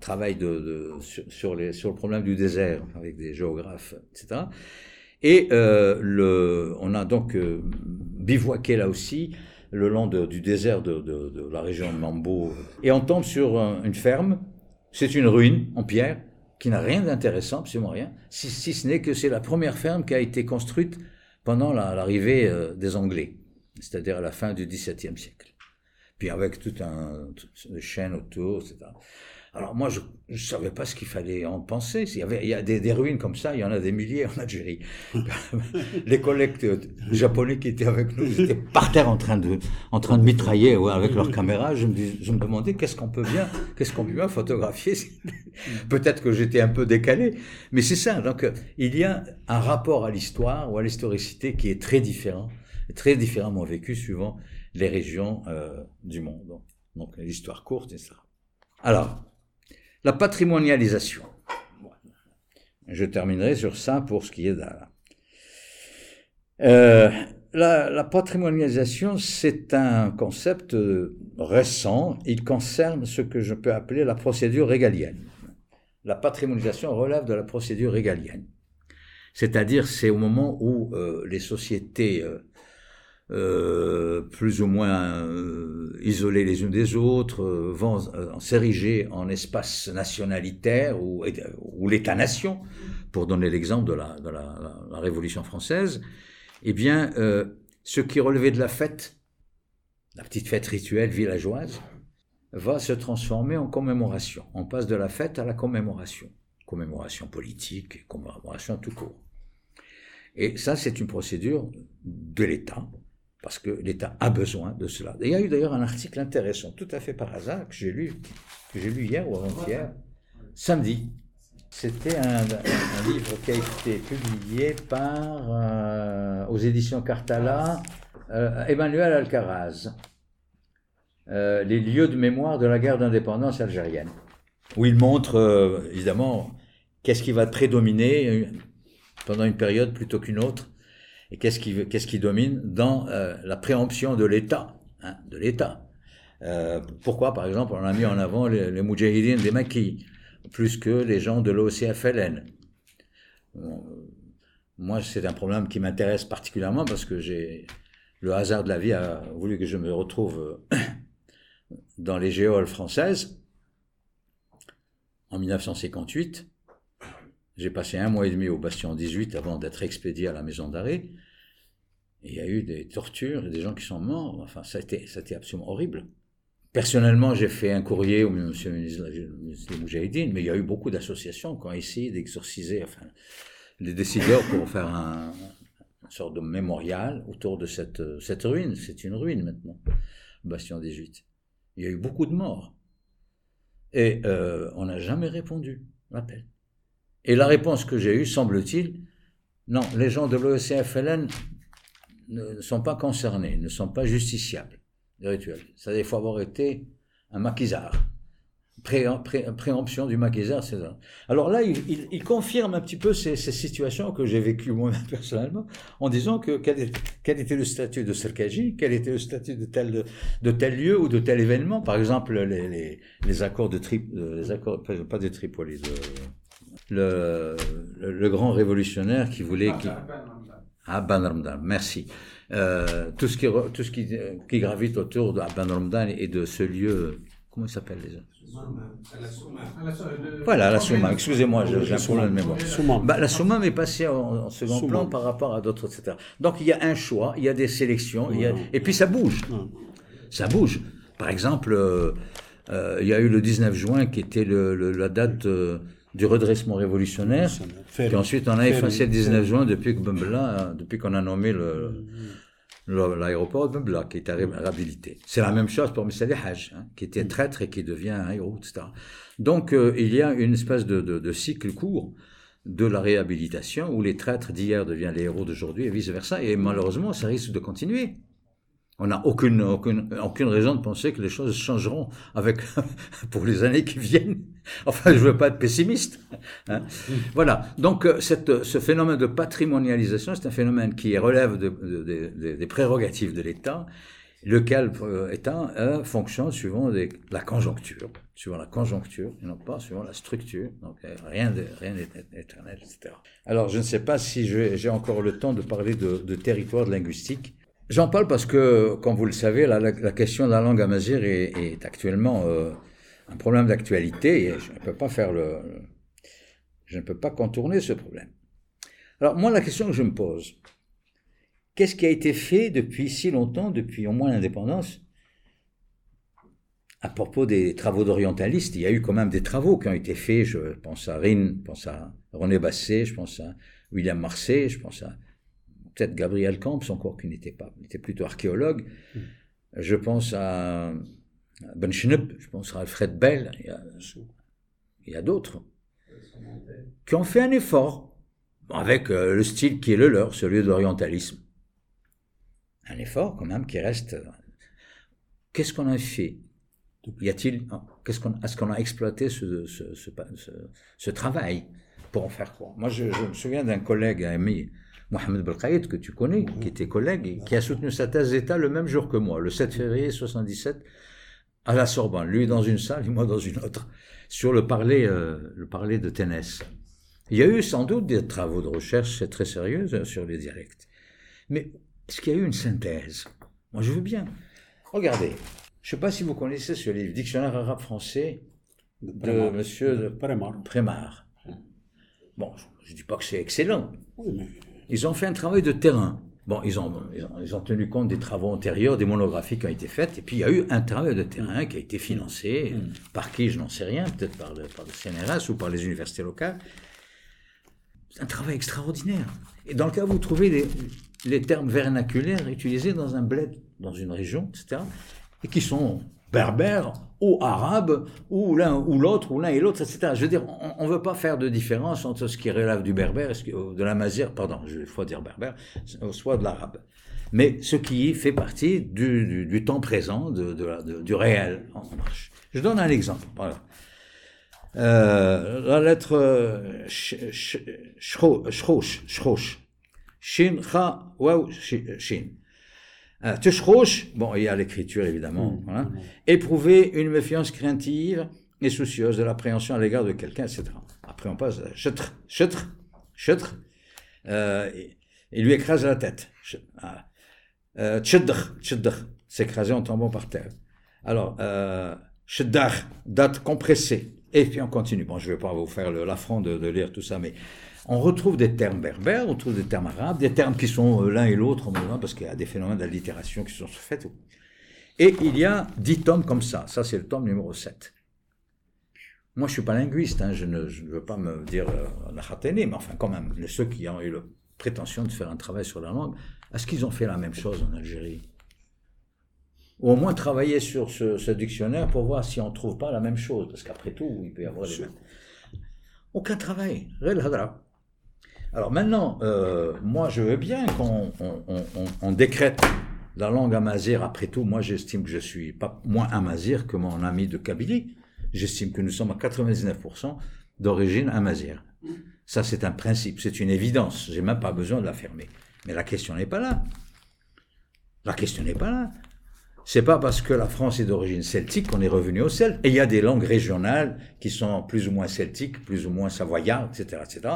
travail sur le problème du désert avec des géographes, etc. Et euh, on a donc euh, bivouaqué là aussi le long du désert de, la région de Mambo. Et on tombe sur une ferme. C'est une ruine en pierre qui n'a rien d'intéressant, absolument rien, si, ce n'est que c'est la première ferme qui a été construite pendant l'arrivée euh, des Anglais, c'est-à-dire à la fin du XVIIe siècle. Puis avec tout un de chaînes autour, etc. Alors moi, je ne savais pas ce qu'il fallait en penser. Il y, avait, il y a des, des, ruines comme ça, il y en a des milliers en Algérie. <laughs> les collègues japonais qui étaient avec nous, ils étaient par terre en train de, en train de mitrailler ouais, avec leur caméra. Je me, je me demandais qu'est-ce qu'on peut bien, qu'est-ce qu'on peut bien photographier? <laughs> Peut-être que j'étais un peu décalé, mais c'est ça. Donc il y a un rapport à l'histoire ou à l'historicité qui est très différent, très différemment vécu suivant les régions euh, du monde. Donc l'histoire courte et ça. Alors, la patrimonialisation. Je terminerai sur ça pour ce qui est de euh, la, la, patrimonialisation, c'est un concept récent. Il concerne ce que je peux appeler la procédure régalienne. La patrimonialisation relève de la procédure régalienne. C'est-à-dire, c'est au moment où euh, les sociétés euh, euh, plus ou moins euh, isolés les unes des autres, euh, vont euh, s'ériger en espace nationalitaire ou, l'État-nation, pour donner l'exemple de, la, la, Révolution française, eh bien, ce qui relevait de la fête, la petite fête rituelle villageoise, va se transformer en commémoration. On passe de la fête à la commémoration. Commémoration politique, commémoration tout court. Et ça, c'est une procédure de l'État, parce que l'État a besoin de cela. Il y a eu d'ailleurs un article intéressant, tout à fait par hasard, que j'ai lu, que j'ai lu hier ou avant-hier, samedi. C'était un, livre qui a été publié par, euh, aux éditions Cartala, euh, Emmanuel Alcaraz, euh, Les lieux de mémoire de la guerre d'indépendance algérienne, où il montre, évidemment, qu'est-ce qui va prédominer pendant une période plutôt qu'une autre, et qu'est-ce qui, domine dans euh, la préemption de l'État, hein, de l'État? Euh, pourquoi, par exemple, on a mis en avant les, les des Maquis, plus que les gens de l'OCFLN Moi, c'est un problème qui m'intéresse particulièrement parce que j'ai le hasard de la vie a voulu que je me retrouve <coughs> dans les géoles françaises en 1958. J'ai passé un mois et demi au Bastion 18 avant d'être expédié à la maison d'arrêt. Il y a eu des tortures des gens qui sont morts. Enfin, ça a été, absolument horrible. Personnellement, j'ai fait un courrier au monsieur le ministre des Moudjahidines, mais il y a eu beaucoup d'associations qui ont essayé d'exorciser enfin, les décideurs pour faire un, une sorte de mémorial autour de cette, cette ruine. C'est une ruine maintenant, Bastion 18. Il y a eu beaucoup de morts. Et euh, on n'a jamais répondu à l'appel. Et la réponse que j'ai eue, semble-t-il, non, les gens de l'OECFLN ne sont pas concernés, ne sont pas justiciables des rituels. C'est-à-dire qu'il faut avoir été un maquisard. Pré, pré, préemption du maquisard, c'est ça. Alors là, il, confirme un petit peu ces, situations que j'ai vécues moi-même <laughs> personnellement, en disant que quel, était le statut de Serkaji, quel était le statut de tel, lieu ou de tel événement. Par exemple, les, accords pas de Tripoli, de, le, le, le, grand révolutionnaire qui voulait... Qui, ah, Ben Ramdan, merci. Euh, tout ce, qui, tout ce qui, qui gravite autour de Abban Ramdan et de ce lieu, comment il s'appelle les Voilà, la Soumam, excusez-moi, j'ai un problème de mémoire. Bah, la Soumam est passée en, en second plan par rapport à d'autres, etc. Donc il y a un choix, il y a des sélections, il y a, et puis ça bouge. Ça bouge. Par exemple, euh, euh, il y a eu le 19 juin qui était le, le, la date. Du redressement révolutionnaire. Puis ensuite, on a effacé le 19 juin depuis que Bembla, depuis qu'on a nommé le, l'aéroport de Bembla, qui est réhabilité. C'est la même chose pour M. Haj, hein, qui était traître et qui devient un héros, etc. Donc, euh, il y a une espèce de, de, de, cycle court de la réhabilitation où les traîtres d'hier deviennent les héros d'aujourd'hui et vice-versa. Et malheureusement, ça risque de continuer. On n'a aucune, aucune, aucune raison de penser que les choses changeront avec, <laughs> pour les années qui viennent. <laughs> Enfin, je veux pas être pessimiste. Hein. Voilà. Donc, euh, cette, ce phénomène de patrimonialisation, c'est un phénomène qui relève de, de, de, des prérogatives de l'État, lequel euh, étant euh, fonction suivant la conjoncture, suivant la conjoncture, et non pas suivant la structure. Donc, euh, rien de, rien n'est éternel, etc. Alors, je ne sais pas si j'ai encore le temps de parler de, territoire linguistique. J'en parle parce que, comme vous le savez, la, question de la langue amazigh est, est actuellement euh, un problème d'actualité et je ne peux pas faire le, je ne peux pas contourner ce problème. Alors moi, la question que je me pose, qu'est-ce qui a été fait depuis si longtemps, depuis au moins l'indépendance, à propos des travaux d'orientalistes Il y a eu quand même des travaux qui ont été faits. Je pense à Rin, je pense à René Basset, je pense à William Marseille, je pense à peut-être Gabriel Camps encore qui n'était pas, était plutôt archéologue. Mmh. Je pense à Ben Schnupp, je pense à Alfred Bell, il y a, il d'autres qui ont fait un effort avec euh, le style qui est le leur, celui de l'orientalisme. Un effort quand même qui reste. Qu'est-ce qu'on a fait? Y a-t-il Qu'est-ce qu'on est-ce qu'on a exploité ce, ce, ce, ce, travail pour en faire quoi? Moi, je, je me souviens d'un collègue ami Mohamed Belkaïd, que tu connais, mmh. qui était collègue, et qui a soutenu sa thèse d'État le même jour que moi, le 7 février 77, à la Sorbonne. Lui dans une salle et moi dans une autre, sur le parler, euh, le parler de Ténès. Il y a eu sans doute des travaux de recherche très sérieux euh, sur les dialectes. Mais est-ce qu'il y a eu une synthèse? Moi, je veux bien. Regardez, je ne sais pas si vous connaissez ce livre, Dictionnaire arabe-français de, de Monsieur Prémar. Prémar. Bon, je ne dis pas que c'est excellent. Oui, mais ils ont fait un travail de terrain. Bon, ils ont, ils ont, ils ont tenu compte des travaux antérieurs, des monographies qui ont été faites, et puis il y a eu un travail de terrain qui a été financé, mmh. par qui, je n'en sais rien, peut-être par le, par le CNRS ou par les universités locales. C'est un travail extraordinaire. Et dans le cas où vous trouvez des, les termes vernaculaires utilisés dans un bled, dans une région, etc., et qui sont berbères ou arabes, ou l'un ou l'autre, ou l'un et l'autre, etc. Je veux dire, on ne veut pas faire de différence entre ce qui relève du berbère, de la mazir, pardon, je faut dire berbère, soit de l'arabe. Mais ce qui fait partie du, temps présent, du réel en marche. Je donne un exemple. Euh, la lettre shrosh, shin, kha, waw, shin. Euh, bon, il y a l'écriture évidemment. Mmh, voilà. Éprouver une méfiance craintive et soucieuse de l'appréhension à l'égard de quelqu'un, etc. Après, on passe à chetr, chetr, chetr. Euh, il lui écrase la tête. Euh, tchedr, tchedr, s'écraser en tombant par terre. Alors, euh, date compressée. Et puis on continue. Bon, je ne vais pas vous faire l'affront de, de, lire tout ça, mais on retrouve des termes berbères, on trouve des termes arabes, des termes qui sont euh, l'un et l'autre, parce qu'il y a des phénomènes d'allitération qui sont faits. Et il y a dix tomes comme ça. Ça, c'est le tome numéro 7. Moi, je ne suis pas linguiste, hein, je, ne, veux pas me dire euh, mais enfin, quand même, ceux qui ont eu la prétention de faire un travail sur la langue, est-ce qu'ils ont fait la même chose en Algérie? Ou au moins travailler sur ce, dictionnaire pour voir si on ne trouve pas la même chose, parce qu'après tout, il peut y avoir les mêmes. Aucun travail, Alors maintenant, euh, moi je veux bien qu'on décrète la langue amazir. Après tout, moi j'estime que je suis pas moins amazir que mon ami de Kabylie. J'estime que nous sommes à 99% d'origine amazir. Ça c'est un principe, c'est une évidence. J'ai même pas besoin de l'affirmer. Mais la question n'est pas là. La question n'est pas là c'est pas parce que la France est d'origine celtique qu'on est revenu au Celtes. Et il y a des langues régionales qui sont plus ou moins celtiques, plus ou moins savoyardes, etc., etc.,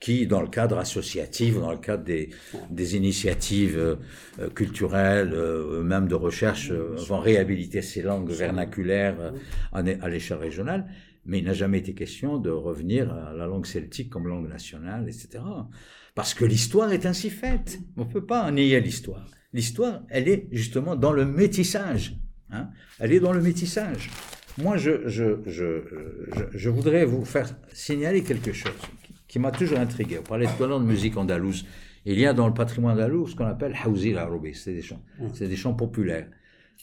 qui, dans le cadre associatif, dans le cadre des, des initiatives euh, culturelles, euh, même de recherche, euh, vont réhabiliter ces langues vernaculaires à l'échelle régionale. Mais il n'a jamais été question de revenir à la langue celtique comme langue nationale, etc. Parce que l'histoire est ainsi faite. On ne peut pas nier l'histoire. L'histoire, elle est justement dans le métissage. Hein. Elle est dans le métissage. Moi, je, je, je, je, voudrais vous faire signaler quelque chose qui, m'a toujours intrigué. On parlait tout à l'heure de musique andalouse. Il y a dans le patrimoine andalous ce qu'on appelle Hauzi la c'est des chants. C'est des chants populaires.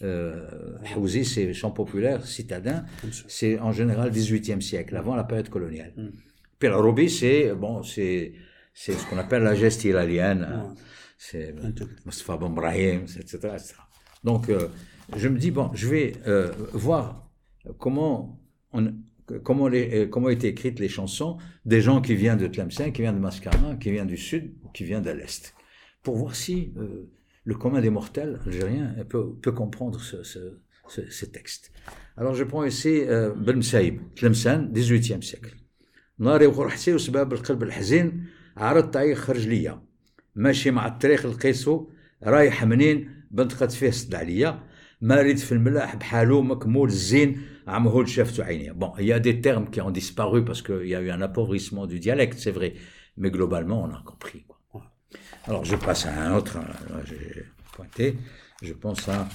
Euh, Hauzi, c'est chants populaires citadins. C'est en général 18e siècle, avant la période coloniale. Puis la c'est bon, c'est c'est ce qu'on appelle la geste ilalienne c'est Mustafa Brahim, etc., Donc, euh, je me dis, bon, je vais euh, voir comment, on, comment, les, euh, comment étaient écrites les chansons des gens qui viennent de Tlemcen, qui viennent de Mascara, qui viennent du sud ou qui viennent de l'est, pour voir si le commun des mortels algériens peut, peut comprendre ce, ce, ce, texte. Alors, je prends ici Ben Saïb, Tlemcen, 18e siècle. ناري وقرحتي وسباب القلب الحزين عرضت عيق خرج ليا ماشي مع الطريق لقيسو رايح منين بنت قد فيه صد عليا مارد في الملاح بحالو مكمول الزين عمهول شافته عينيا بون il y a des termes qui ont disparu parce qu'il y a eu un appauvrissement du dialecte c'est vrai mais globalement on a compris quoi. alors je passe à un autre j'ai pointé je pense à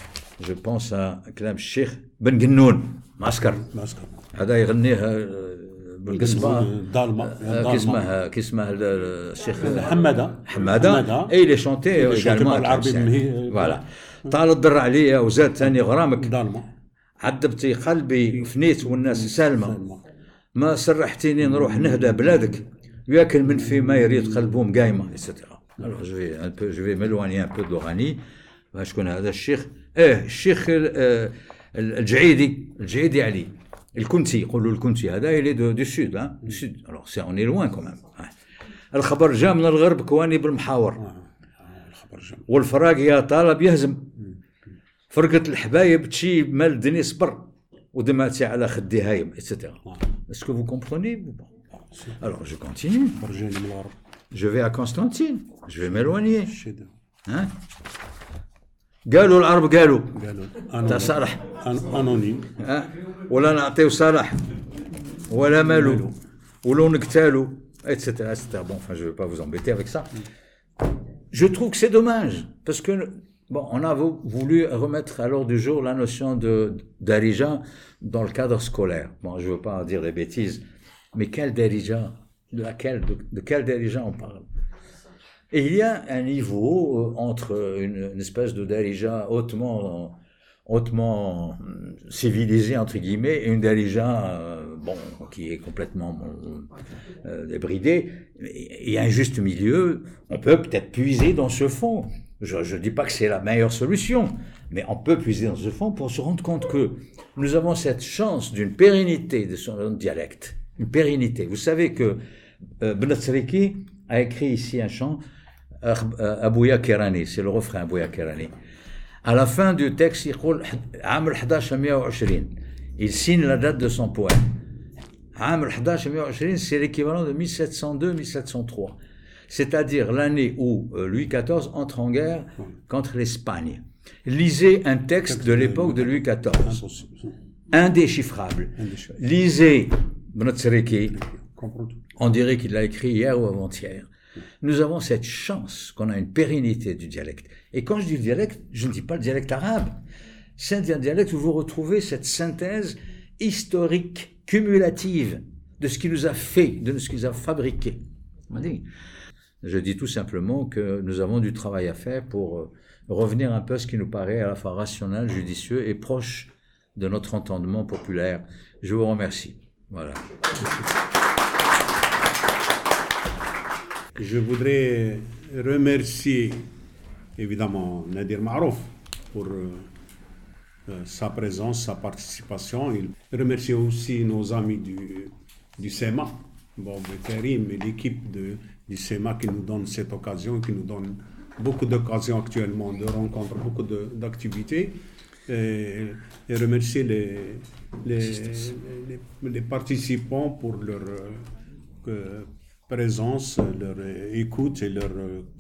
je pense à كلام الشيخ بن جنون معسكر معسكر هذا يغنيه بالقصبه ضالمه كيسمه كيسمه الشيخ حماده حماده اي لي شونتي ايجالمون العربي فوالا طال الضر عليا وزاد ثاني غرامك ضالمه عذبتي قلبي فنيت والناس سالمة. ما سرحتيني نروح نهدى بلادك ياكل من في ما يريد قلبهم قايمة اكسترا الوغ جو في ان بو جو في ميلواني ان بو دوراني شكون هذا الشيخ. إيه الشيخ الجعيدي الجعيدي علي. الكنتي يقولوا الكنتي هذا اللي دو, دو سود دو سود الوغ سي اوني لوان كومام الخبر جا من الغرب كواني بالمحاور. الخبر جا والفراق يا طالب يهزم. فرقة الحبايب تشي مال الدنيا صبر ودمعتي على خدي هايم اتسيتيرا اسكو فو كومبروني Alors je continue. Je vais à Constantine. Je vais m'éloigner. Hein قالوا العرب قالوا قالوا تاع صالح انونيم ولا نعطيو صالح ولا مالو ولو نقتالو etc etc bon enfin je vais pas vous embêter avec ça je trouve que c'est dommage parce que bon on a voulu remettre à l'ordre du jour la notion de darija dans le cadre scolaire bon je veux pas dire des bêtises mais quel darija de quel darija on parle? Et il y a un niveau entre une, espèce de darija hautement, hautement civilisé, entre guillemets, et une darija bon, qui est complètement euh, débridé. Il y a un juste milieu. On peut peut-être puiser dans ce fond. Je ne dis pas que c'est la meilleure solution, mais on peut puiser dans ce fond pour se rendre compte que nous avons cette chance d'une pérennité de son dialecte. Une pérennité. Vous savez que euh, a écrit ici un chant, euh, Abouya Kerani, c'est le refrain Abouya Kerani. À la fin du texte, il signe la date de son poème c'est l'équivalent de 1702-1703. C'est-à-dire l'année où euh, Louis XIV entre en guerre contre l'Espagne. Lisez un texte de l'époque de Louis XIV. Indéchiffrable. Lisez Bnotsreki. On dirait qu'il l'a écrit hier ou avant-hier. Nous avons cette chance qu'on a une pérennité du dialecte. Et quand je dis dialecte, je ne dis pas le dialecte arabe. C'est un dialecte où vous retrouvez cette synthèse historique cumulative de ce qui nous a fait, de ce qui nous a fabriqué. Je dis tout simplement que nous avons du travail à faire pour euh, revenir un peu à ce qui nous paraît à la fois rationnel, judicieux et proche de notre entendement populaire. Je vous remercie. Voilà. Je voudrais remercier évidemment Nadir Marouf pour euh, euh, sa présence, sa participation. Il remercie aussi nos amis du, du SEMA, Bob Karim et l'équipe du qui nous donne cette occasion, qui nous donne beaucoup d'occasions actuellement de rencontres, beaucoup d'activités. Et, et, remercier les, les, les, participants pour leur euh, présence, leur écoute et leur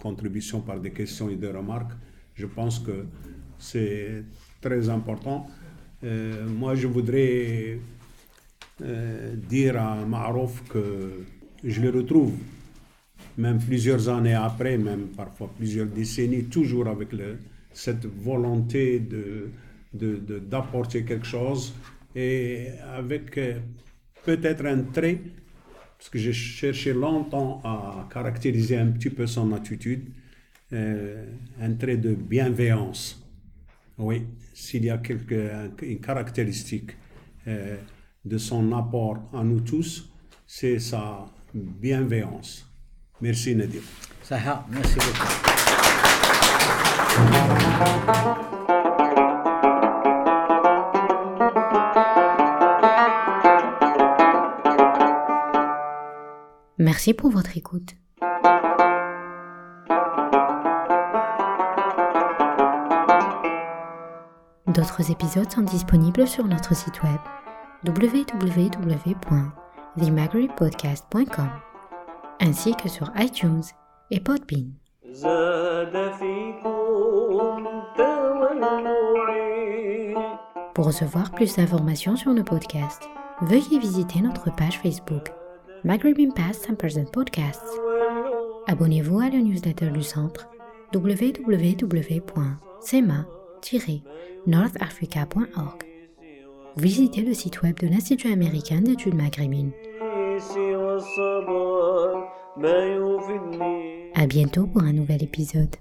contribution par des questions et des remarques. Je pense que c'est très important. Euh, moi, je voudrais euh, dire à Marouf que je le retrouve, même plusieurs années après, même parfois plusieurs décennies, toujours avec cette volonté de, d'apporter quelque chose et avec euh, peut-être un trait, parce que j'ai cherché longtemps à caractériser un petit peu son attitude, un trait de bienveillance. Oui, s'il y a quelque, une caractéristique euh, de son apport à nous tous, c'est sa bienveillance. Merci Nadir. Saha, merci beaucoup. Merci pour votre écoute. D'autres épisodes sont disponibles sur notre site web www.themagribpodcast.com ainsi que sur iTunes et Podbean. Pour recevoir plus d'informations sur nos podcasts, veuillez visiter notre page Facebook Maghreb Past and Present Podcasts. Abonnez-vous à la newsletter du centre www.sema northafrica.org. Visitez le site web de l'Institut américain d'études maghrébines. À bientôt pour un nouvel épisode.